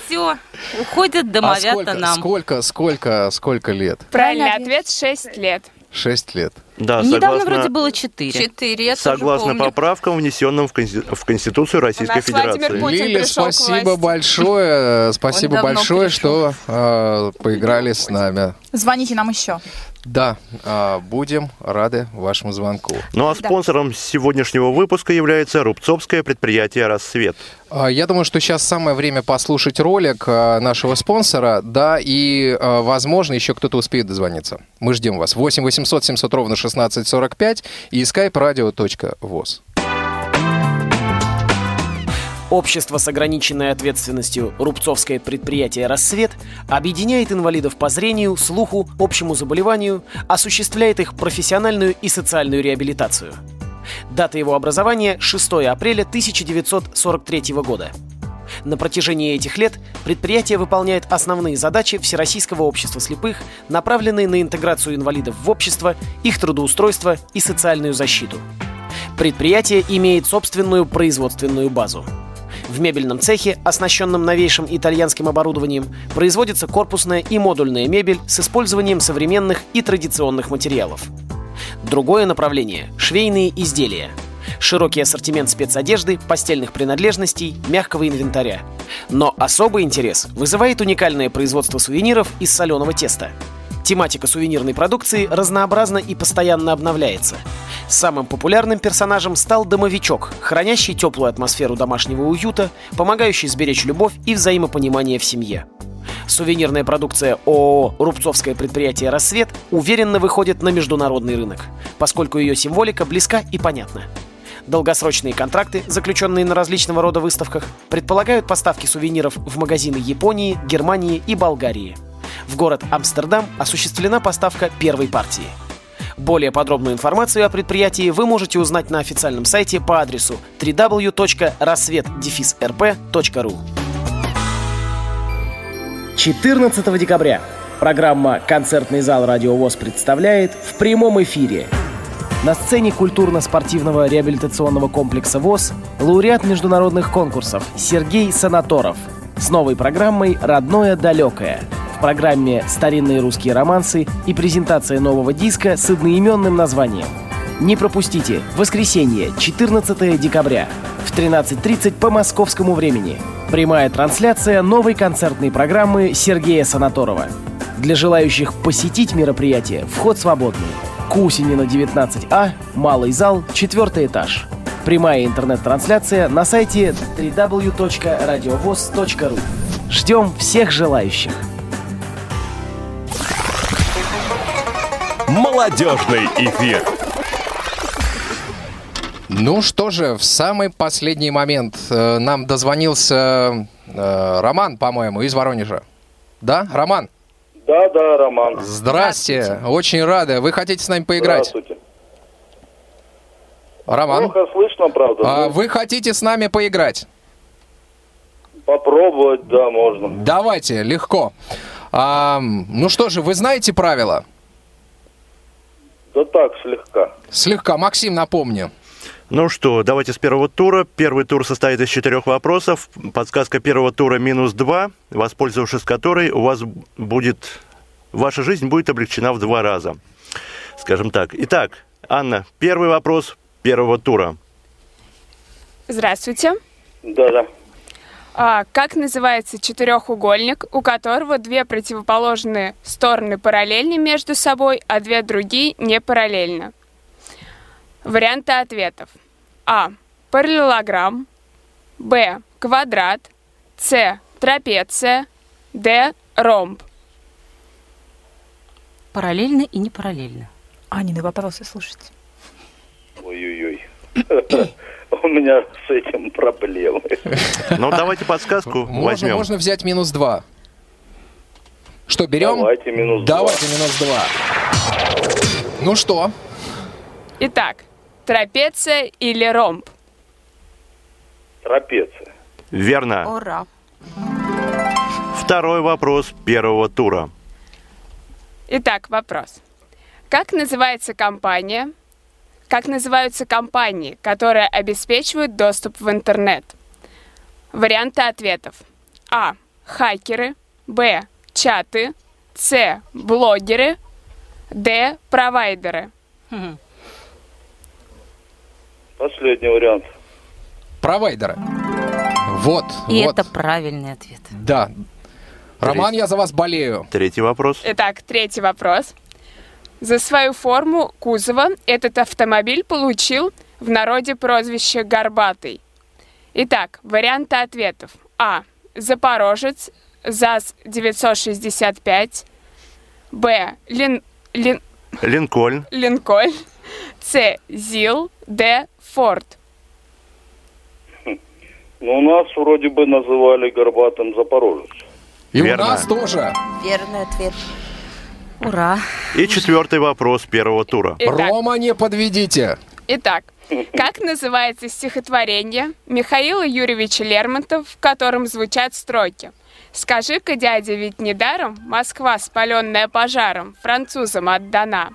Все, уходят А домовята сколько, нам. сколько, сколько, сколько лет? Правильный ответ 6 лет. Шесть лет. Да, Недавно согласно, вроде было четыре. Четыре, я тоже согласно помню. поправкам, внесенным в, Конси- в Конституцию Российской Федерации. Путин Лили, пришел к спасибо большое, спасибо большое, пришел. что э, поиграли с нами. Звоните нам еще. Да, э, будем рады вашему звонку. Ну а спонсором сегодняшнего выпуска является Рубцовское предприятие «Рассвет». А, Я думаю, что сейчас самое время послушать ролик а, нашего спонсора, да, и, а, возможно, еще кто-то успеет дозвониться. Мы ждем вас. 8 800 700 ровно 1645 и skype radio.voz. Общество с ограниченной ответственностью «Рубцовское предприятие «Рассвет» объединяет инвалидов по зрению, слуху, общему заболеванию, осуществляет их профессиональную и социальную реабилитацию. Дата его образования – 6 апреля 1943 года. На протяжении этих лет предприятие выполняет основные задачи Всероссийского общества слепых, направленные на интеграцию инвалидов в общество, их трудоустройство и социальную защиту. Предприятие имеет собственную производственную базу. В мебельном цехе, оснащенном новейшим итальянским оборудованием, производится корпусная и модульная мебель с использованием современных и традиционных материалов. Другое направление – швейные изделия. Широкий ассортимент спецодежды, постельных принадлежностей, мягкого инвентаря. Но особый интерес вызывает уникальное производство сувениров из соленого теста. Тематика сувенирной продукции разнообразна и постоянно обновляется. Самым популярным персонажем стал домовичок, хранящий теплую атмосферу домашнего уюта, помогающий сберечь любовь и взаимопонимание в семье. Сувенирная продукция ООО «Рубцовское предприятие «Рассвет» уверенно выходит на международный рынок, поскольку ее символика близка и понятна. Долгосрочные контракты, заключенные на различного рода выставках, предполагают поставки сувениров в магазины Японии, Германии и Болгарии. В город Амстердам осуществлена поставка первой партии. Более подробную информацию о предприятии вы можете узнать на официальном сайте по адресу www.рассвет-рп.ру 14 декабря программа «Концертный зал Радио ВОЗ» представляет в прямом эфире на сцене культурно-спортивного реабилитационного комплекса ВОЗ лауреат международных конкурсов Сергей Санаторов с новой программой «Родное далекое». Программе «Старинные русские романсы» и презентация нового диска с одноименным названием. Не пропустите! Воскресенье, 14 декабря в 13.30 по московскому времени. Прямая трансляция новой концертной программы Сергея Санаторова. Для желающих посетить мероприятие вход свободный. Кусинина 19А, малый зал, четвертый этаж. Прямая интернет-трансляция на сайте www.radiovoz.ru. Ждем всех желающих. Молодежный эфир. Ну что же, в самый последний момент э, нам дозвонился э, Роман, по-моему, из Воронежа. Да, Роман? Да, да, Роман. Здрасте, очень рады. Вы хотите с нами поиграть? Здравствуйте. Роман? Плохо слышно, правда. А но- вы хотите с нами поиграть? Попробовать, да, можно. Давайте, легко. А, ну что же, вы знаете правила? Да так, слегка. Слегка. Максим, напомню. Ну что, давайте с первого тура. Первый тур состоит из четырех вопросов. Подсказка первого тура минус два, воспользовавшись которой у вас будет... Ваша жизнь будет облегчена в два раза. Скажем так. Итак, Анна, первый вопрос первого тура. Здравствуйте. Да-да. А, как называется четырехугольник, у которого две противоположные стороны параллельны между собой, а две другие не параллельно? Варианты ответов. А. Параллелограмм. Б. Квадрат. С. Трапеция. Д. Ромб. Параллельно и не параллельно. Анины вопросы, слушайте. Ой-ой-ой. [laughs] У меня с этим проблемы. [laughs] Ну, давайте подсказку Можно, возьмем. можно взять минус два. Что, берем? Давайте минус два. Давайте минус два. Ну что? Итак, трапеция или ромб? Трапеция. Верно. Ура. Второй вопрос первого тура. Итак, вопрос. Как называется компания? Как называются компании, которые обеспечивают доступ в интернет? Варианты ответов. А. Хакеры. Б. Чаты. С. Блогеры. Д. Провайдеры. Последний вариант. Провайдеры. Вот, И вот. это правильный ответ. Да. Роман, я за вас болею. Третий вопрос. Итак, третий вопрос. За свою форму кузова этот автомобиль получил в народе прозвище «Горбатый». Итак, варианты ответов. А. Запорожец, ЗАЗ-965. Б. Лин... Лин... Линкольн. Линкольн. С. ЗИЛ. Д. Форд. Ну, у нас вроде бы называли горбатым Запорожец. И Верно. у нас тоже. Верный ответ. Ура. И четвертый вопрос первого тура. Итак, Рома, не подведите. Итак, как называется стихотворение Михаила Юрьевича Лермонтова, в котором звучат строки? «Скажи-ка, дядя, ведь недаром Москва, спаленная пожаром, французам отдана».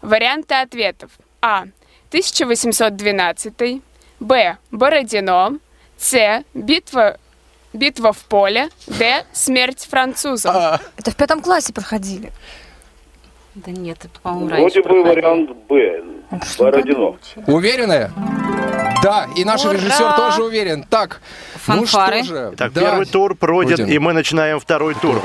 Варианты ответов. А. 1812. Б. Бородино. С. Битва, битва в поле. Д. Смерть французам. Это в пятом классе проходили. Да нет, это, по-моему, раньше Вроде бы проходило. вариант Б. Бородино. Уверены? Да, и наш Ура! режиссер тоже уверен. Так, Фанфары. ну что же. Так, да. первый тур пройден, Пройден. и мы начинаем второй тур.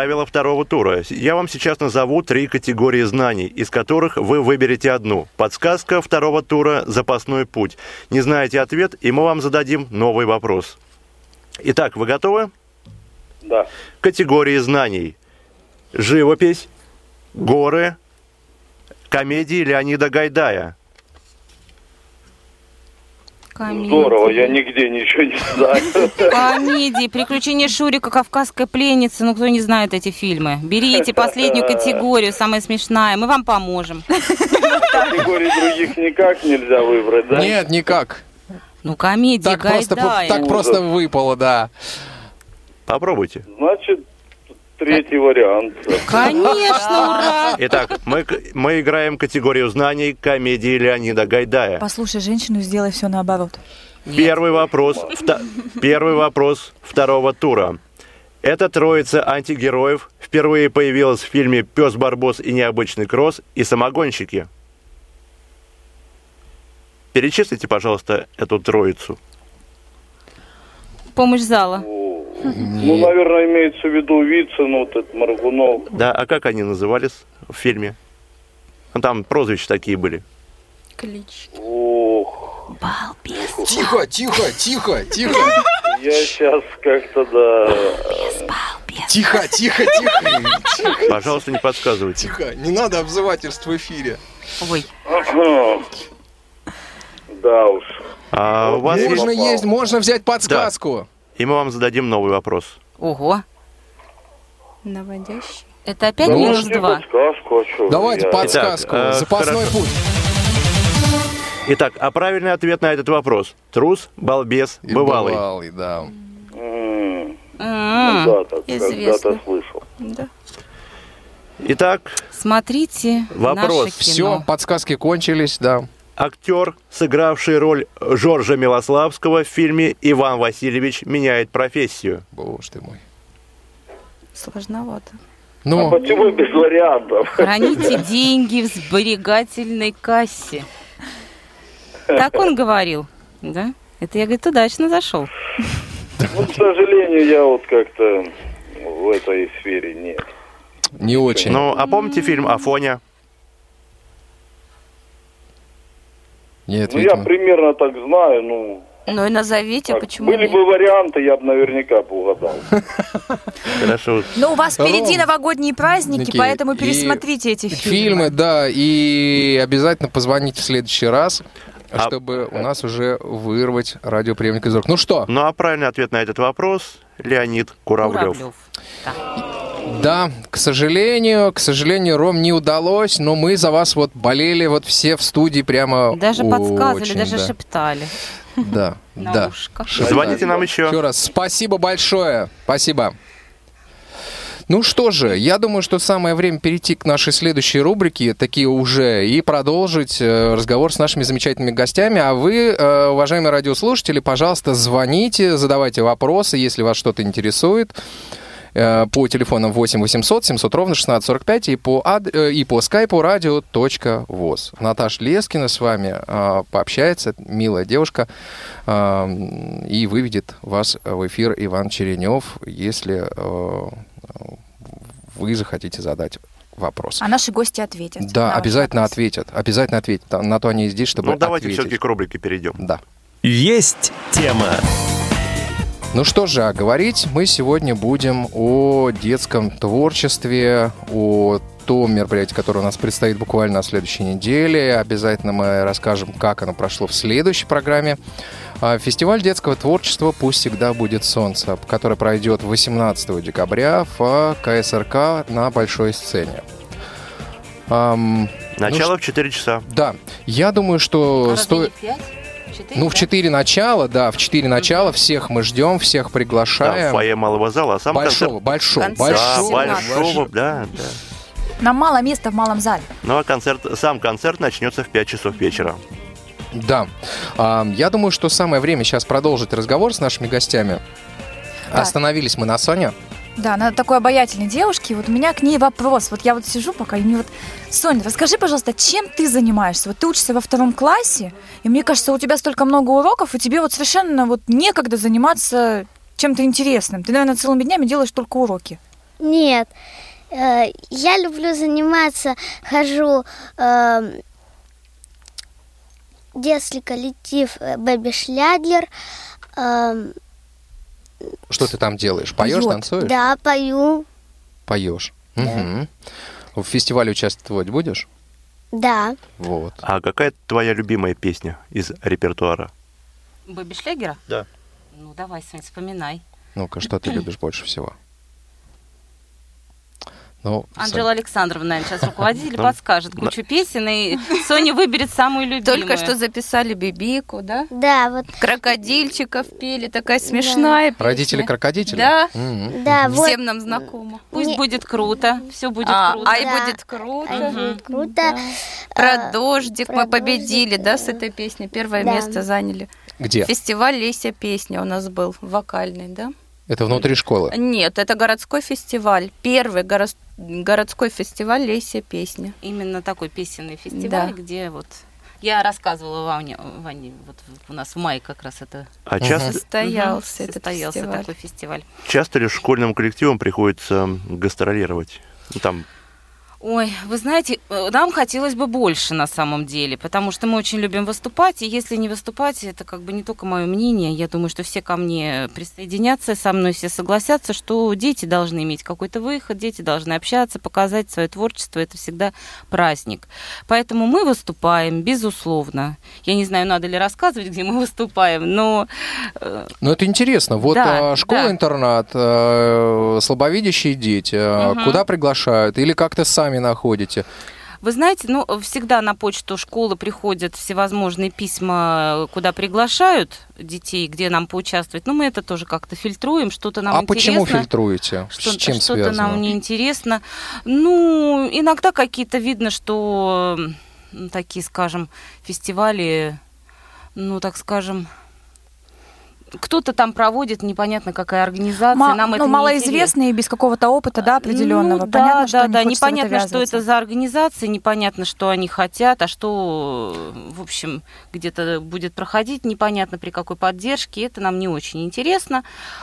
Правила второго тура. Я вам сейчас назову три категории знаний, из которых вы выберете одну. Подсказка второго тура – запасной путь. Не знаете ответ, и мы вам зададим новый вопрос. Итак, вы готовы? Да. Категории знаний. Живопись, горы, комедии Леонида Гайдая. Комедии. Здорово, я нигде ничего не знаю. Комедии, приключения Шурика, Кавказская пленница. Ну, кто не знает эти фильмы? Берите последнюю категорию, самая смешная. Мы вам поможем. Категорий других никак нельзя выбрать, да? Нет, никак. Ну, комедии Так просто, Гайдая. так просто выпало, да. Попробуйте. Значит, третий вариант. Конечно, ура! Итак, мы, мы играем категорию знаний комедии Леонида Гайдая. Послушай женщину, сделай все наоборот. Первый вопрос, вто- первый вопрос второго тура. Эта троица антигероев впервые появилась в фильме «Пес Барбос и необычный кросс» и «Самогонщики». Перечислите, пожалуйста, эту троицу. Помощь зала. Ну, наверное, имеется в виду Вицин, вот этот Маргунов. Да, а как они назывались в фильме? Ну, Там прозвища такие были. Клич. Ох, Балбес. Тихо, тихо, тихо, тихо. я сейчас как-то, да... Тихо, тихо, тихо. Пожалуйста, не подсказывайте. Тихо, не надо обзывательств в эфире. Ой. Да уж. А у вас. Можно есть, можно взять подсказку. И мы вам зададим новый вопрос. ого. Наводящий. Это опять Ну, минус два. подсказку, а? Давайте Я- подсказку. Итак, э, Запасной хорошо. путь. Итак, а правильный ответ на этот вопрос. Трус, балбес, И бывалый. бывалый, да. М, Когда-то, известно. когда-то слышал. Да. Итак, Смотрите Вопрос. наше Все, кино. подсказки кончились, да. Актер, сыгравший роль Жоржа Милославского в фильме «Иван Васильевич меняет профессию». Боже ты мой. Сложновато. А Ну, почему без вариантов? Храните деньги в сберегательной кассе. Так он говорил, да? Это я, говорит, удачно зашел. Ну, к сожалению, я вот как-то в этой сфере нет. не очень. Ну, а помните фильм «Афоня»? Нет, Ну, я примерно так знаю, ну... Ну и назовите, так, почему были нет? бы варианты, я бы наверняка бы угадал. [laughs] Хорошо. Но у вас впереди новогодние праздники, Ники, поэтому пересмотрите эти фильмы. Фильмы, да, и обязательно позвоните в следующий раз, А- чтобы у нас уже вырвать радиоприемник из рук. Ну что, Ну, а правильный ответ на этот вопрос – Леонид Куравлев. Куравлев. Да. да, к сожалению, к сожалению, Ром не удалось, но мы за вас вот болели вот все в студии прямо Даже подсказывали, очень, даже да. шептали. Да, да. Звоните нам еще. Еще раз спасибо большое. Спасибо. Ну что же, я думаю, что самое время перейти к нашей следующей рубрике, такие уже, и продолжить э, разговор с нашими замечательными гостями. А вы, э, уважаемые радиослушатели, пожалуйста, звоните, задавайте вопросы, если вас что-то интересует. Э, По телефонам 8 800 700 ровно 1645 и по, ад- э, и по скайпу радио.воз. Наташа Лескина с вами э, пообщается, милая девушка, и выведет вас в эфир Иван Черенев, если вы захотите задать вопрос. А наши гости ответят. Да, обязательно вопрос. ответят. Обязательно ответят. На то они и здесь, чтобы Ну, давайте ответить. все-таки к рубрике перейдем. Да. Есть тема. Ну что же, а говорить мы сегодня будем о детском творчестве, о том мероприятии, которое у нас предстоит буквально на следующей неделе. Обязательно мы расскажем, как оно прошло в следующей программе. А, Фестиваль детского творчества «Пусть всегда будет солнце», который пройдет 18 декабря в КСРК на большой сцене. Ам, Начало ну, в 4 часа. Да, я думаю, что А стоит... Ну, в да? 4 начала, да, в 4 начала всех мы ждем, всех Да, приглашаем. в фойе малого зала. А сам большого, концерт... большого, Концерт. Да, большого, большого, большого. да, да. Нам мало места в малом зале. Ну, а концерт, сам концерт начнется в 5 часов вечера. Да. А, я думаю, что самое время сейчас продолжить разговор с нашими гостями. Так. Остановились мы на Соне. Да, она такой обаятельной девушки. Вот у меня к ней вопрос. Вот я вот сижу пока, и мне вот... Соня, расскажи, пожалуйста, чем ты занимаешься? Вот ты учишься во втором классе, и мне кажется, у тебя столько много уроков, и тебе вот совершенно вот некогда заниматься чем-то интересным. Ты, наверное, целыми днями делаешь только уроки. Нет, э, я люблю заниматься, хожу э, детский коллектив э, Бэби Шлядлер. э, Что ты там делаешь? Поешь, Поёт. танцуешь? Да, пою, Поешь. Мгм. В фестивале участвовать будешь? да. Вот. А какая твоя любимая песня из репертуара? Бэби Шлегера? Да. Ну, давай, Сонь, вспоминай. Ну-ка, что ты любишь больше всего? Ну, Анжела Александровна, наверное, сейчас [laughs] руководитель Ну, подскажет кучу песен, и Соня выберет самую любимую. Только что записали Бибику, да? Да, вот, Крокодильчиков пели, такая смешная песня. Родители крокодители? Да. Мгм. да, вот. Всем нам знакомо. Пусть Не- будет круто, все будет А, круто. а и Да. будет круто. А, Мгм. Круто. Про А, дождик про мы победили, дождик, да, да. с этой песней. Первое Да. место заняли. Где? Фестиваль Леся песня у нас был, вокальный, да? Это внутри школы. Нет, это городской фестиваль. Первый горо- городской фестиваль Леся песня. Именно такой песенный фестиваль, Да. где вот... Я рассказывала Ване, Ване, вот у нас в мае как раз это А часто, Состоялся этот состоялся фестиваль. такой фестиваль. часто ли школьным коллективам приходится гастролировать? Ну, там, Ой, вы знаете, э, нам хотелось бы больше на самом деле, потому что мы очень любим выступать, и если не выступать, это как бы не только мое мнение, я думаю, что все ко мне присоединятся, со мной все согласятся, что дети должны иметь какой-то выход, дети должны общаться, показать свое творчество, это всегда праздник. Поэтому мы выступаем, безусловно. Я не знаю, надо ли рассказывать, где мы выступаем, но... э, Ну, это интересно. Вот Да, а, школа-интернат, э, слабовидящие дети, Мгм. куда приглашают? Или как-то сами находите? Вы знаете, ну, всегда на почту школы приходят всевозможные письма, куда приглашают детей, где нам поучаствовать. Ну, мы это тоже как-то фильтруем, что-то нам а интересно. почему фильтруете? Что, С чем что-то связано? нам неинтересно. Ну, иногда какие-то видно, что такие, скажем, фестивали, ну, так скажем, кто-то там проводит, непонятно какая организация, Ма- нам ну, это малоизвестные, без какого-то опыта, да, определенного. ну, Понятно, да, что да, не да, в это непонятно, что это за организация, непонятно, что они хотят, а что, в общем, где-то будет проходить, непонятно при какой поддержке, это нам не очень интересно.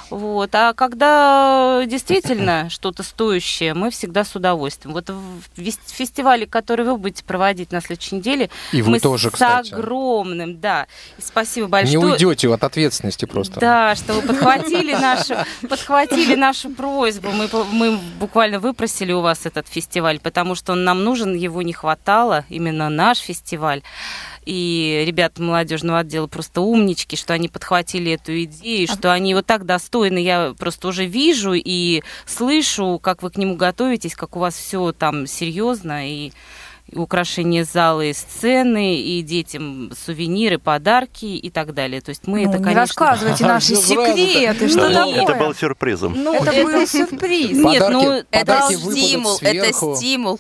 Вот. А когда действительно [laughs] что-то стоящее, мы всегда с удовольствием. Вот в фестивале, который вы будете проводить на следующей неделе, И вы мы тоже, с кстати. огромным, да, и спасибо Не большое. уйдете от ответственности просто. Да, что вы подхватили нашу, подхватили нашу просьбу. Мы, мы буквально выпросили у вас этот фестиваль, потому что он нам нужен, его не хватало, именно наш фестиваль. И ребята молодежного отдела просто умнички, что они подхватили эту идею, что они вот так достойны. Я просто уже вижу и слышу, как вы к нему готовитесь, как у вас все там серьезно и украшение зала и сцены, и детям сувениры, подарки и так далее. То есть мы Ну, это, не конечно... рассказывайте [laughs] наши секреты, что Да, такое? Это был сюрпризом. Ну, Это был сюрприз. Нет, ну, Это стимул, это стимул.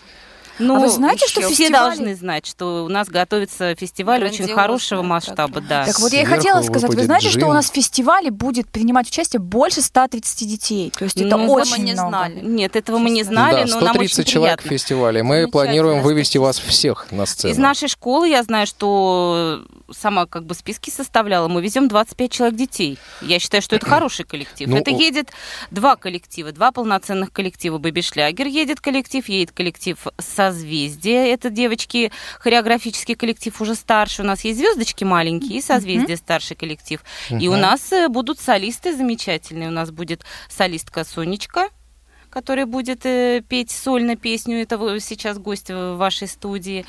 Ну, А вы знаете, что все должны знать, что у нас готовится фестиваль очень хорошего масштаба, да. Так вот я и хотела сказать, вы знаете, что джин. у нас в фестивале будет принимать участие больше 130 детей. То есть это Ну, очень мы не много. знали. Нет, этого мы не знали, да, но нам 130 очень человек в фестивале. Мы планируем вывести вас всех на сцену. Из нашей школы я знаю, что сама как бы списки составляла. Мы везем 25 человек детей. Я считаю, что это [clears throat] хороший коллектив. Ну, это едет два коллектива, два полноценных коллектива. Бэби Шлягер едет коллектив, едет коллектив Созвездие. Это девочки, хореографический коллектив уже старше. У нас есть звездочки маленькие и Созвездие старший коллектив. И у нас э, будут солисты замечательные. У нас будет солистка Сонечка, которая будет э, петь сольно песню. Это вы- сейчас гость в вашей студии.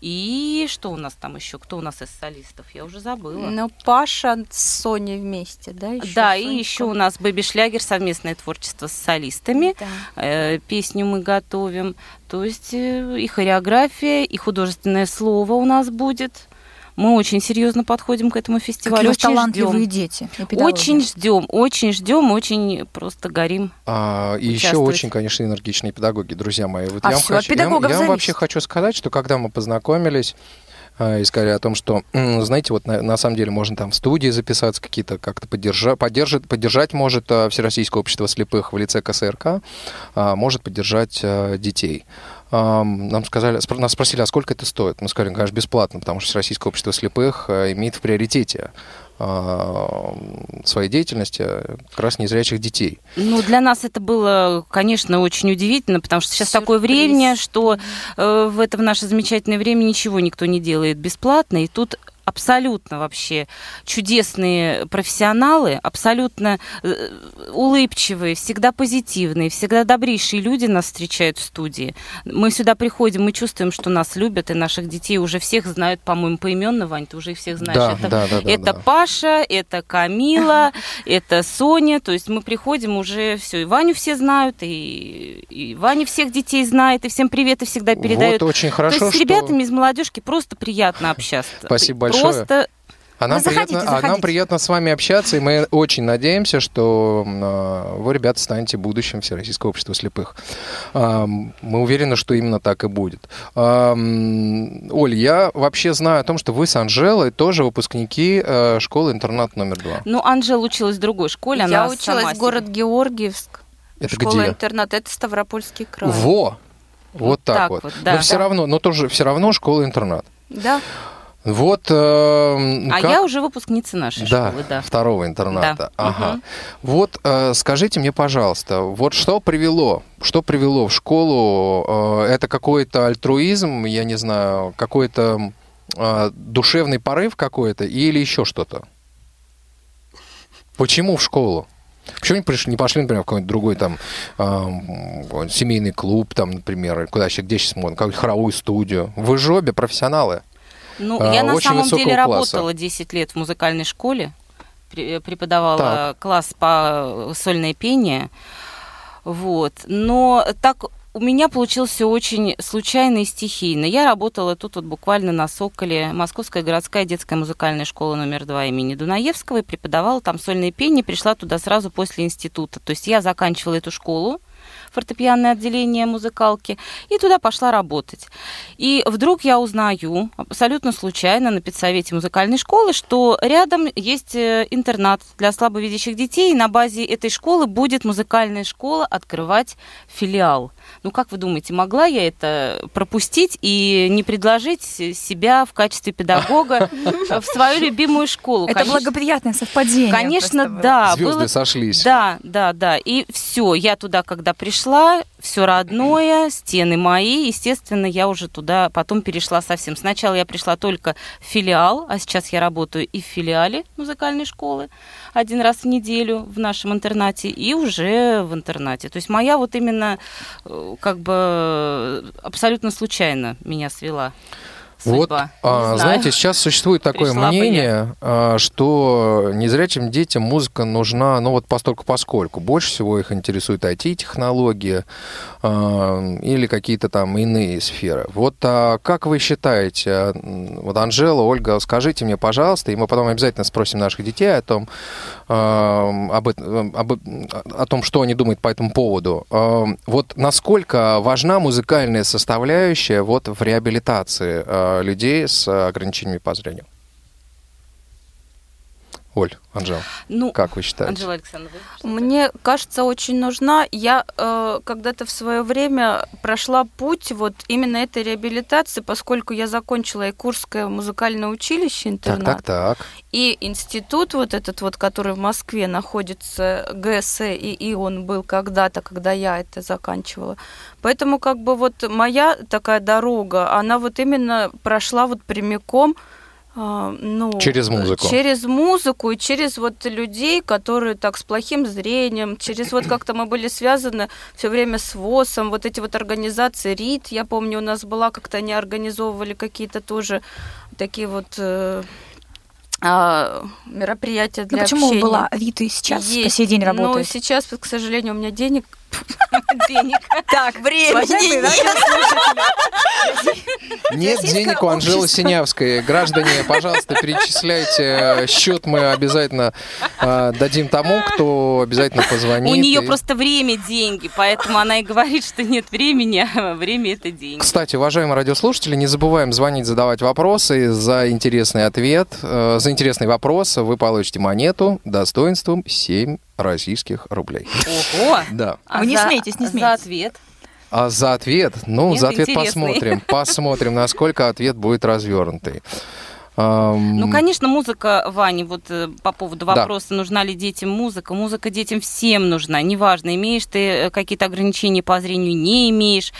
И что у нас там еще? Кто у нас из солистов? Я уже забыла. Ну, Паша с Соней вместе, да? ещё да, и еще у нас Бэби Шлягер, совместное творчество с солистами. Да. Э, песню мы готовим. То есть э, и хореография, и художественное слово у нас будет. Мы очень серьезно подходим к этому фестивалю. Какие очень талантливые ждем. дети. Очень ждем, очень ждем, очень просто горим. А, и еще очень, конечно, энергичные педагоги, друзья мои. Вот А я от хочу, я я вам зависит. вообще хочу сказать, что когда мы познакомились а, и сказали о том, что, м, знаете, вот на, на самом деле можно там в студии записаться, какие-то как-то поддержать, поддержать, поддержать может а, Всероссийское общество слепых в лице КСРК, а, может поддержать а, детей. Ам, Нам сказали, нас спросили, а сколько это стоит? Мы сказали, конечно, бесплатно, потому что Всероссийское общество слепых а, имеет в приоритете а, своей деятельности а, как раз незрячих детей. Ну, для нас это было, конечно, очень удивительно, потому что сейчас такое Сюрприз. время, что э, в это в наше замечательное время ничего никто не делает бесплатно, и тут абсолютно вообще чудесные профессионалы, абсолютно э, улыбчивые, всегда позитивные, всегда добрейшие люди нас встречают в студии. Мы сюда приходим, мы чувствуем, что нас любят, и наших детей уже всех знают, по-моему, поименно, Вань, ты уже их всех знаешь. Да, это да, да, да, это да. Паша, это Камила, [laughs] это Соня. То есть мы приходим уже все. И Ваню все знают, и, и Ваня всех детей знает, и всем привет, и всегда передают. Вот очень хорошо, То есть с что- ребятами из молодежки просто приятно общаться. Спасибо большое. Просто А нам, Вы заходите, приятно, а нам заходите. приятно с вами общаться, и мы очень надеемся, что э, вы, ребята, станете будущим Всероссийского общества слепых. Ам, Мы уверены, что именно так и будет. Ам, Оль, я вообще знаю о том, что вы с Анжелой тоже выпускники э, школы-интернат номер два. Ну, Анжела училась в другой школе. Я она училась сама в город Георгиевск. Это где? Школа-интернат. Это Ставропольский край. Во! Вот, так, так вот. вот, да. но все равно, но тоже все равно школа-интернат. Да. Вот. э, А как- я уже выпускница нашей да, школы, да. второго интерната. Да. Ага. Мгм. Вот э, скажите мне, пожалуйста, вот что привело, что привело в школу? Э, это какой-то альтруизм, я не знаю, какой-то э, душевный порыв какой-то или еще что-то? Почему в школу? Почему не, пришли, не пошли, например, в какой-нибудь другой там какой-нибудь семейный клуб, там, например, куда сейчас, где сейчас можно, какую-нибудь хоровую студию? Вы же обе профессионалы. Ну, А, я на самом деле класса. работала 10 лет в музыкальной школе, пре- преподавала Так. класс по сольное пение. Вот. Но так у меня получилось все очень случайно и стихийно. Я работала тут вот буквально на Соколе, Московская городская детская музыкальная школа номер два имени Дунаевского, и преподавала там сольное пение, пришла туда сразу после института. То есть я заканчивала эту школу, фортепианное отделение музыкалки, и туда пошла работать. И вдруг я узнаю, абсолютно случайно, на педсовете музыкальной школы, что рядом есть э, интернат для слабовидящих детей, и на базе этой школы будет музыкальная школа открывать филиал. Ну, как вы думаете, могла я это пропустить и не предложить себя в качестве педагога [laughs] в свою любимую школу? Это благоприятное совпадение. Конечно, да. Звезды сошлись. Да, да, да. И все, я туда, когда пришла, все родное, стены мои, естественно, я уже туда потом перешла совсем. Сначала я пришла только в филиал, а сейчас я работаю и в филиале музыкальной школы один раз в неделю в нашем интернате и уже в интернате. То есть моя вот именно э, как бы абсолютно случайно меня свела Вот, судьба. а, Не знаете, сейчас существует такое Пришла мнение, а, что незрячим детям музыка нужна, ну вот постольку поскольку. Больше всего их интересует IT-технологии а, или какие-то там иные сферы. Вот а, как вы считаете, вот Анжела, Ольга, скажите мне, пожалуйста, и мы потом обязательно спросим наших детей о том, об, эт- об- о том, что они думают по этому поводу. А, Вот насколько важна музыкальная составляющая вот в реабилитации а, людей с а, ограничениями по зрению? Оль, Анжела, Ну, как вы считаете? Анжела Александровна, вы Мне кажется, очень нужна. Я э, когда-то в свое время прошла путь вот именно этой реабилитации, поскольку я закончила и Курское музыкальное училище, Так, интернат, так, так. и институт вот этот вот, который в Москве находится, ГСЭ, и, и он был когда-то, когда я это заканчивала. Поэтому как бы вот моя такая дорога, она вот именно прошла вот прямиком ну, Через музыку. Через музыку и через вот людей, которые так с плохим зрением, через вот как-то мы были связаны все время с ВОСом, вот эти вот организации РИД, я помню, у нас была, как-то они организовывали какие-то тоже такие вот э, а, мероприятия Ну, для почему общения. была Рита и сейчас по Есть. сей день Но работает? сейчас, к сожалению, у меня денег [laughs] денег. Так, времени Нет денег у Анжелы Синявской. Граждане, пожалуйста, перечисляйте счет. Мы обязательно а, дадим тому, кто обязательно позвонит. У нее И- просто время деньги, поэтому она и говорит, что нет времени, а время это деньги. Кстати, уважаемые радиослушатели, не забываем звонить, задавать вопросы. За интересный ответ, э, за интересный вопрос вы получите монету достоинством 7 российских рублей. Ого! [laughs] Да. А Вы не за- смейтесь, не За смейтесь. ответ. А за ответ, ну, Нет, за ответ интересный. посмотрим. [laughs] Посмотрим, насколько ответ будет развернутый. Ну, конечно, музыка, Ваня, вот э, по поводу Да. вопроса, нужна ли детям музыка. Музыка детям всем нужна. Неважно, имеешь ты э, какие-то ограничения по зрению, не имеешь.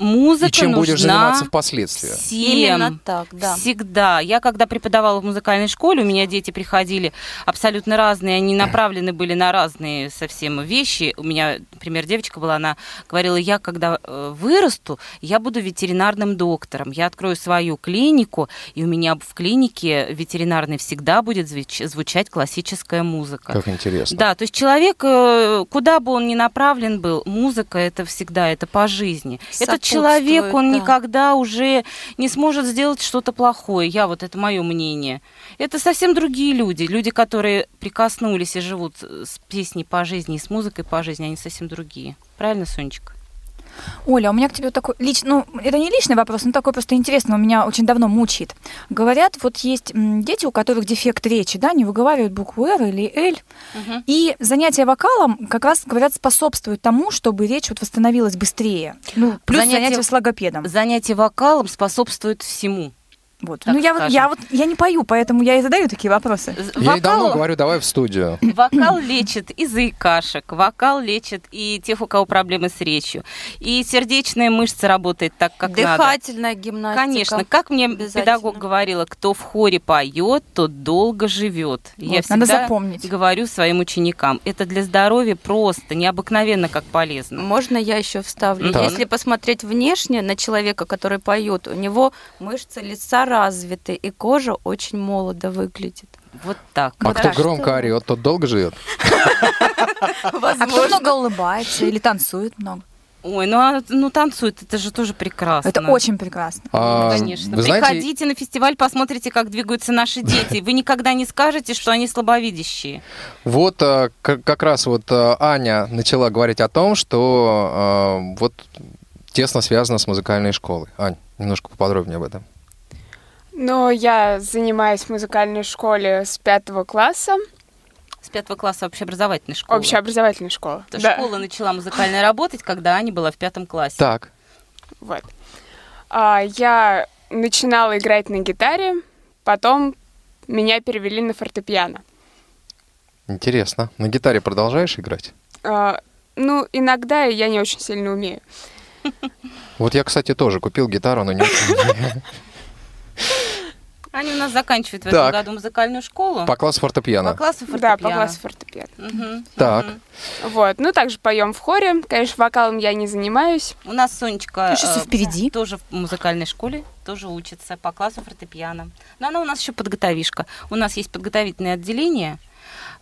Музыка И чем будешь нужна заниматься впоследствии? Всем. Именно так, да. Всегда. Я когда преподавала в музыкальной школе, у меня дети приходили абсолютно разные, они направлены были на разные совсем вещи. У меня, например, девочка была, она говорила, я когда э, вырасту, я буду ветеринарным доктором, я открою свою клинику, и у меня в клинике ветеринарной всегда будет звуч- звучать классическая музыка. Как интересно. Да, то есть человек, э, куда бы он ни направлен был, музыка это всегда, это по жизни. Этот человек, он да. никогда уже не сможет сделать что-то плохое. Я вот, это мое мнение. Это совсем другие люди. Люди, которые прикоснулись и живут с песней по жизни и с музыкой по жизни, они совсем другие. Правильно, Сонечка? Оля, у меня к тебе такой личный, ну, это не личный вопрос, но такой просто интересный, он меня очень давно мучает. Говорят, вот есть дети, у которых дефект речи, да, не выговаривают букву «Р» или «Л», и занятия вокалом как раз, говорят, способствуют тому, чтобы речь вот восстановилась быстрее. Ну, плюс Занятия- занятия с логопедом. Занятие вокалом способствует всему. Вот. так ну, я, вот, я вот я не пою, поэтому я и задаю такие вопросы. Я ей давно говорю, давай в студию. Вокал лечит и заикашек, вокал лечит и тех, у кого проблемы с речью. И сердечная мышца работает так, как надо. Дыхательная гимнастика. Конечно, как мне педагог говорила, кто в хоре поет, тот долго живет. Я Вот, надо всегда запомнить. говорю своим ученикам, это для здоровья просто необыкновенно как полезно. Можно я еще вставлю? Так. Если посмотреть внешне на человека, который поет, у него мышцы лица развиты, и кожа очень молодо выглядит. Вот так. А кто громко орет, тот долго живет. А кто много улыбается или танцует много? Ой, ну, а, ну танцует, это же тоже прекрасно. Это очень прекрасно. А, Конечно. вы знаете- Приходите на фестиваль, посмотрите, как двигаются наши дети. Вы никогда не скажете, что они слабовидящие. Вот а, как раз вот а, Аня начала говорить о том, что а, вот тесно связано с музыкальной школой. Ань, немножко поподробнее об этом. Но я занимаюсь в музыкальной школе с пятого класса, С пятого класса общеобразовательной школы. общеобразовательной школы. То Да. Школа начала музыкально работать, когда Аня была в пятом классе. Так. Вот. А, я начинала играть на гитаре, потом меня перевели на фортепиано. Интересно. На гитаре продолжаешь играть? А, ну, иногда я не очень сильно умею. Вот я, кстати, тоже купил гитару, но не очень. [laughs] Аня у нас заканчивает в Так. этом году музыкальную школу. По классу фортепиано. По классу Да, фортепиано. по классу фортепиано. Мгм. Так. Вот. Ну, также поем в хоре. Конечно, вокалом я не занимаюсь. У нас Сонечка Учится э, впереди. тоже в музыкальной школе, тоже учится по классу фортепиано. Но она у нас еще подготовишка. У нас есть подготовительное отделение,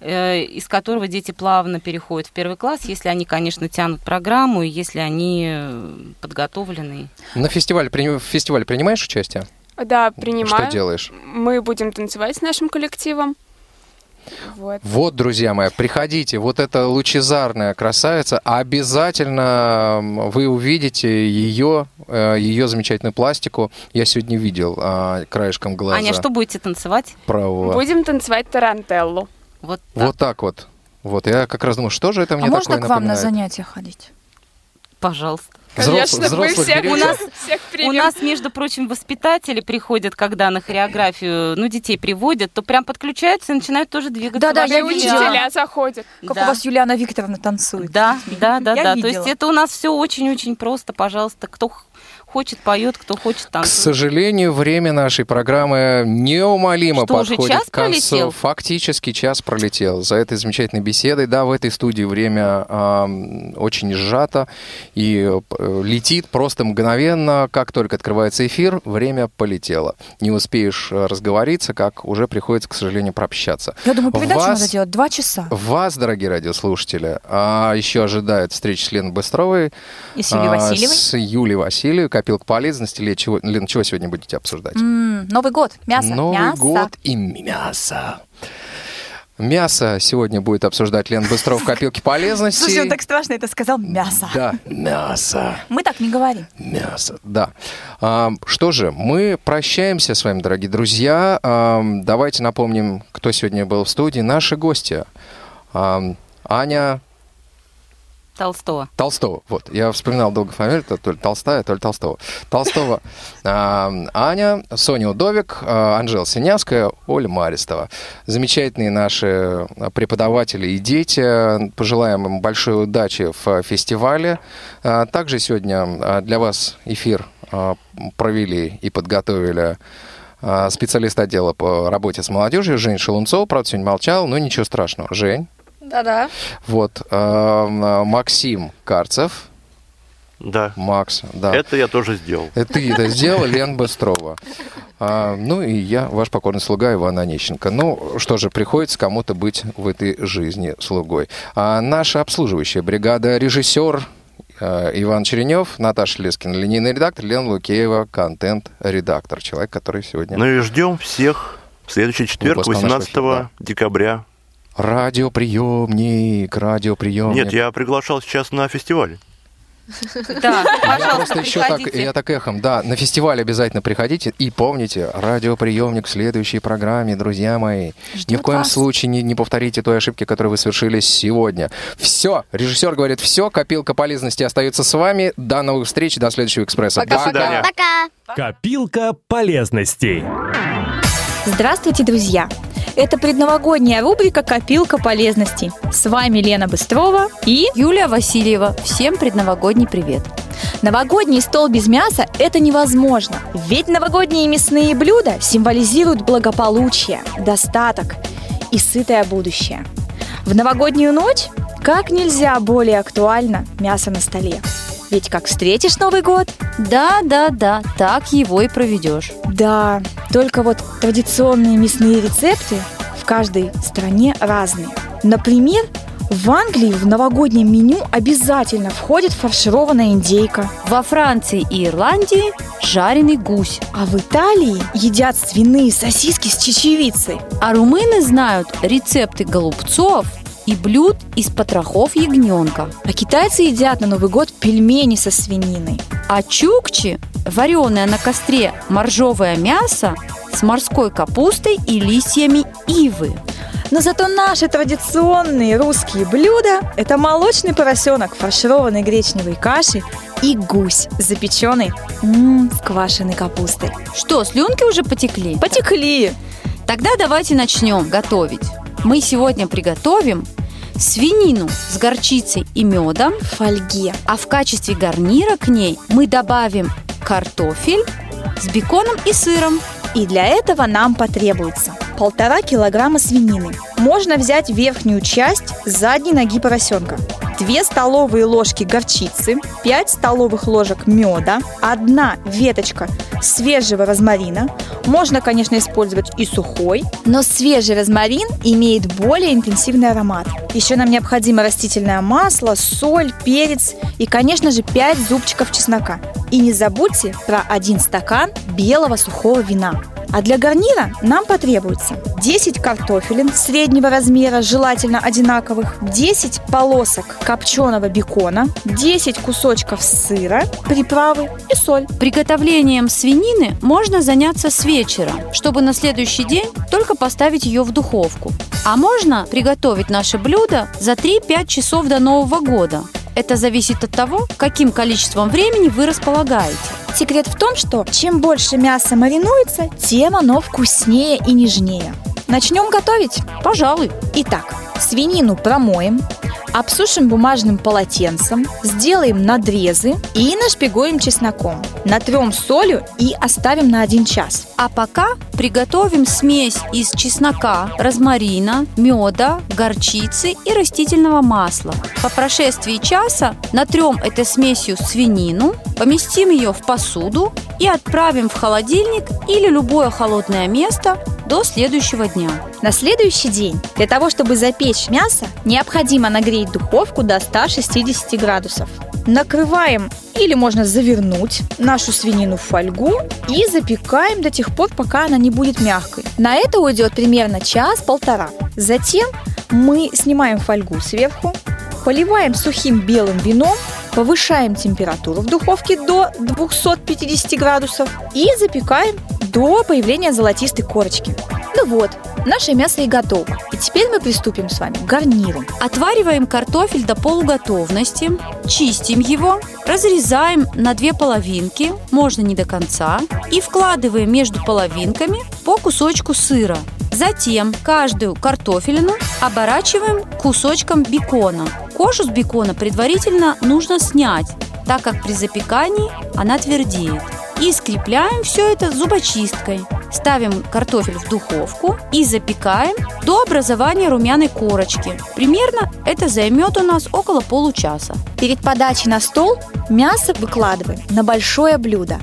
э, из которого дети плавно переходят в первый класс, если они, конечно, тянут программу, и если они э, подготовлены. На фестивале, при- в фестивале принимаешь участие? Да, принимаю. Что делаешь? Мы будем танцевать с нашим коллективом. Вот. Вот, друзья мои, приходите, вот эта лучезарная красавица, обязательно вы увидите ее, э, ее замечательную пластику. Я сегодня видел а, краешком глаза Аня, что будете танцевать? правого. Будем танцевать тарантеллу. Вот Вот так вот. Вот, я как раз думаю, что же это А мне можно такое к вам на напоминает? занятия ходить? Пожалуйста. Конечно, Взрослых- мы всех, берете? У нас, всех у нас, между прочим, воспитатели приходят, когда на хореографию, ну, детей приводят, то прям подключаются и начинают тоже двигаться. Да-да, вокруг я учителя заходят. Как Да. у вас Юлиана Викторовна танцует. Да, да, да, Я да. То есть это у нас все очень-очень просто, пожалуйста. Кто х- хочет, поет, кто хочет, К танцует. сожалению, время нашей программы неумолимо Что, уже подходит час к концу. пролетел? Фактически час пролетел. За этой замечательной беседой, да, в этой студии время ам, очень сжато и э, летит просто мгновенно. Как только открывается эфир, время полетело. Не успеешь э, разговориться, как уже приходится, к сожалению, прощаться. Я думаю, передачу Вас- надо делать два часа. Вас, дорогие радиослушатели, а еще ожидает встреча с Леной Быстровой, И с Юлией а, Васильевой. с Юлией Васильевой, копилка полезности. Лен, чего, Лен, чего сегодня будете обсуждать? М, Новый год. Мясо. Новый мясо. год и мясо. Мясо сегодня будет обсуждать Лен Быстров в копилке полезности. Слушай, он так страшно это сказал. Мясо. Да, мясо. Мы так не говорим. Мясо, да. А, что же, мы прощаемся с вами, дорогие друзья. А, давайте напомним, кто сегодня был в студии. Наши гости. А, Аня Толстого. Толстого. Вот, я вспоминал долго фамилию, то, то ли Толстая, то ли Толстого. Толстого [laughs] а, Аня, Соня Удовик, а, Анжела Синявская, Оля Маристова. Замечательные наши преподаватели и дети. Пожелаем им большой удачи в фестивале. А, Также сегодня для вас эфир провели и подготовили специалист отдела по работе с молодежью Жень Шелунцова. Правда, сегодня молчал, но ничего страшного. Жень. Да-да. Вот, э, Максим Карцев. Да. Макс, да. Это я тоже сделал. Это ты это сделал, Лен Быстрова. А, ну и я, ваш покорный слуга Иван Онищенко. Ну, что же, приходится кому-то быть в этой жизни слугой. А наша обслуживающая бригада, режиссер э, Иван Черенев, Наташа Лескина, линейный редактор, Лена Лукеева, контент-редактор. Человек, который сегодня... Ну и ждем всех в следующий четверг, Выпуск нашего 18 эфира, декабря. Радиоприемник, радиоприемник. Нет, я приглашал сейчас на фестиваль. Да, Я пожалуйста, просто еще так, я так эхом, да, на фестиваль обязательно приходите и помните, радиоприемник в следующей программе, друзья мои. Ни в коем вас. случае не, не повторите той ошибки, которую вы совершили сегодня. Все, режиссер говорит все, копилка полезности остается с вами. До новых встреч, до следующего экспресса. До свидания. Пока! Копилка полезностей. Здравствуйте, друзья! Это предновогодняя рубрика «Копилка полезностей». С вами Лена Быстрова и Юлия Васильева. Всем предновогодний привет. Новогодний стол без мяса – это невозможно, ведь новогодние мясные блюда символизируют благополучие, достаток и сытое будущее. В новогоднюю ночь как нельзя более актуально мясо на столе. Ведь как встретишь Новый год, Да, да, да, так его и проведешь. да, только вот традиционные мясные рецепты в каждой стране разные. Например, в Англии в новогоднем меню обязательно входит фаршированная индейка, Во Франции и Ирландии жареный гусь. а в Италии едят свиные сосиски с чечевицей. А румыны знают рецепты голубцов и блюд из потрохов ягненка. А китайцы едят на Новый год пельмени со свининой. А чукчи – вареное на костре моржовое мясо с морской капустой и листьями ивы. Но зато наши традиционные русские блюда – это молочный поросенок, фаршированный гречневой кашей и гусь, запеченный м, с квашеной капустой. Что, слюнки уже потекли? Потекли! Тогда давайте начнем готовить. Мы сегодня приготовим свинину с горчицей и медом, В фольге. а в качестве гарнира к ней мы добавим картофель с беконом и сыром. И для этого нам потребуется полтора килограмма свинины. Можно взять верхнюю часть задней ноги поросенка. 2 столовые ложки горчицы, 5 столовых ложек меда, одна веточка свежего розмарина. Можно, конечно, использовать и сухой, но свежий розмарин имеет более интенсивный аромат. Еще нам необходимо растительное масло, соль, перец и, конечно же, 5 зубчиков чеснока. И не забудьте про один стакан белого сухого вина. А для гарнира нам потребуется 10 картофелин среднего размера, желательно одинаковых, 10 полосок копченого бекона, 10 кусочков сыра, приправы и соль. Приготовлением свинины можно заняться с вечера, чтобы на следующий день только поставить ее в духовку. А можно приготовить наше блюдо за 3-5 часов до Нового года. Это зависит от того, каким количеством времени вы располагаете. Секрет в том, что чем больше мяса маринуется, тем оно вкуснее и нежнее. Начнем готовить? Пожалуй. Итак, свинину промоем, обсушим бумажным полотенцем, сделаем надрезы и нашпигуем чесноком. Натрем солью и оставим на 1 час. А пока приготовим смесь из чеснока, розмарина, меда, горчицы и растительного масла. По прошествии часа натрем этой смесью свинину, поместим ее в посуду и отправим в холодильник или любое холодное место до следующего дня. На следующий день для того, чтобы запечь мясо, необходимо нагреть духовку до 160 градусов. Накрываем или можно завернуть нашу свинину в фольгу и запекаем до тех пор, пока она не будет мягкой. На это уйдет примерно час-полтора. Затем мы снимаем фольгу сверху, поливаем сухим белым вином, повышаем температуру в духовке до 250 градусов и запекаем до появления золотистой корочки. Ну вот, наше мясо и готово. И теперь мы приступим с вами к гарниру. Отвариваем картофель до полуготовности, чистим его, разрезаем на две половинки, можно не до конца, и вкладываем между половинками по кусочку сыра. Затем каждую картофелину оборачиваем кусочком бекона. Кожу с бекона предварительно нужно снять, так как при запекании она твердеет. И скрепляем все это зубочисткой. Ставим картофель в духовку и запекаем до образования румяной корочки. Примерно это займет у нас около получаса. Перед подачей на стол мясо выкладываем на большое блюдо,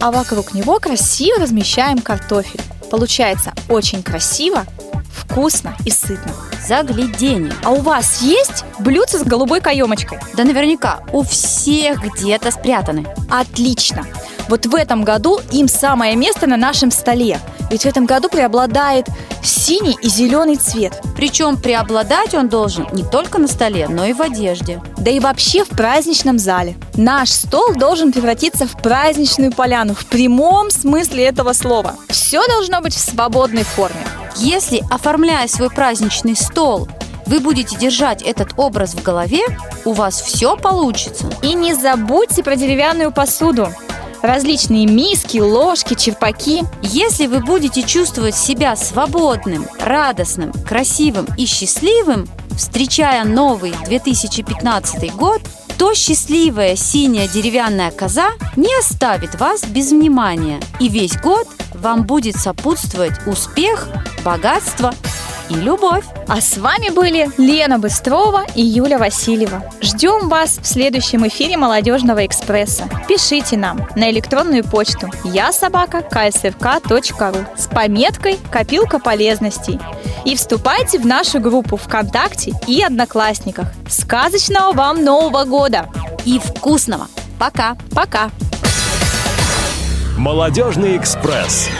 а вокруг него красиво размещаем картофель. Получается очень красиво, вкусно и сытно. Загляденье. А у вас есть блюдце с голубой каемочкой? Да наверняка у всех где-то спрятаны. Отлично! Вот в этом году им самое место на нашем столе. Ведь в этом году преобладает синий и зеленый цвет. Причем преобладать он должен не только на столе, но и в одежде. Да и вообще в праздничном зале. Наш стол должен превратиться в праздничную поляну в прямом смысле этого слова. Все должно быть в свободной форме. Если, оформляя свой праздничный стол, вы будете держать этот образ в голове, у вас все получится. И не забудьте про деревянную посуду. Различные миски, ложки, черпаки. Если вы будете чувствовать себя свободным, радостным, красивым и счастливым, встречая новый 2015 год, то счастливая синяя деревянная коза не оставит вас без внимания. И весь год вам будет сопутствовать успех, богатство и любовь. А с вами были Лена Быстрова и Юля Васильева. Ждем вас в следующем эфире Молодежного экспресса. Пишите нам на электронную почту я собака ksfk.ru с пометкой «Копилка полезностей». И вступайте в нашу группу ВКонтакте и Одноклассниках. Сказочного вам Нового года! И вкусного! Пока! Пока! Молодежный экспресс.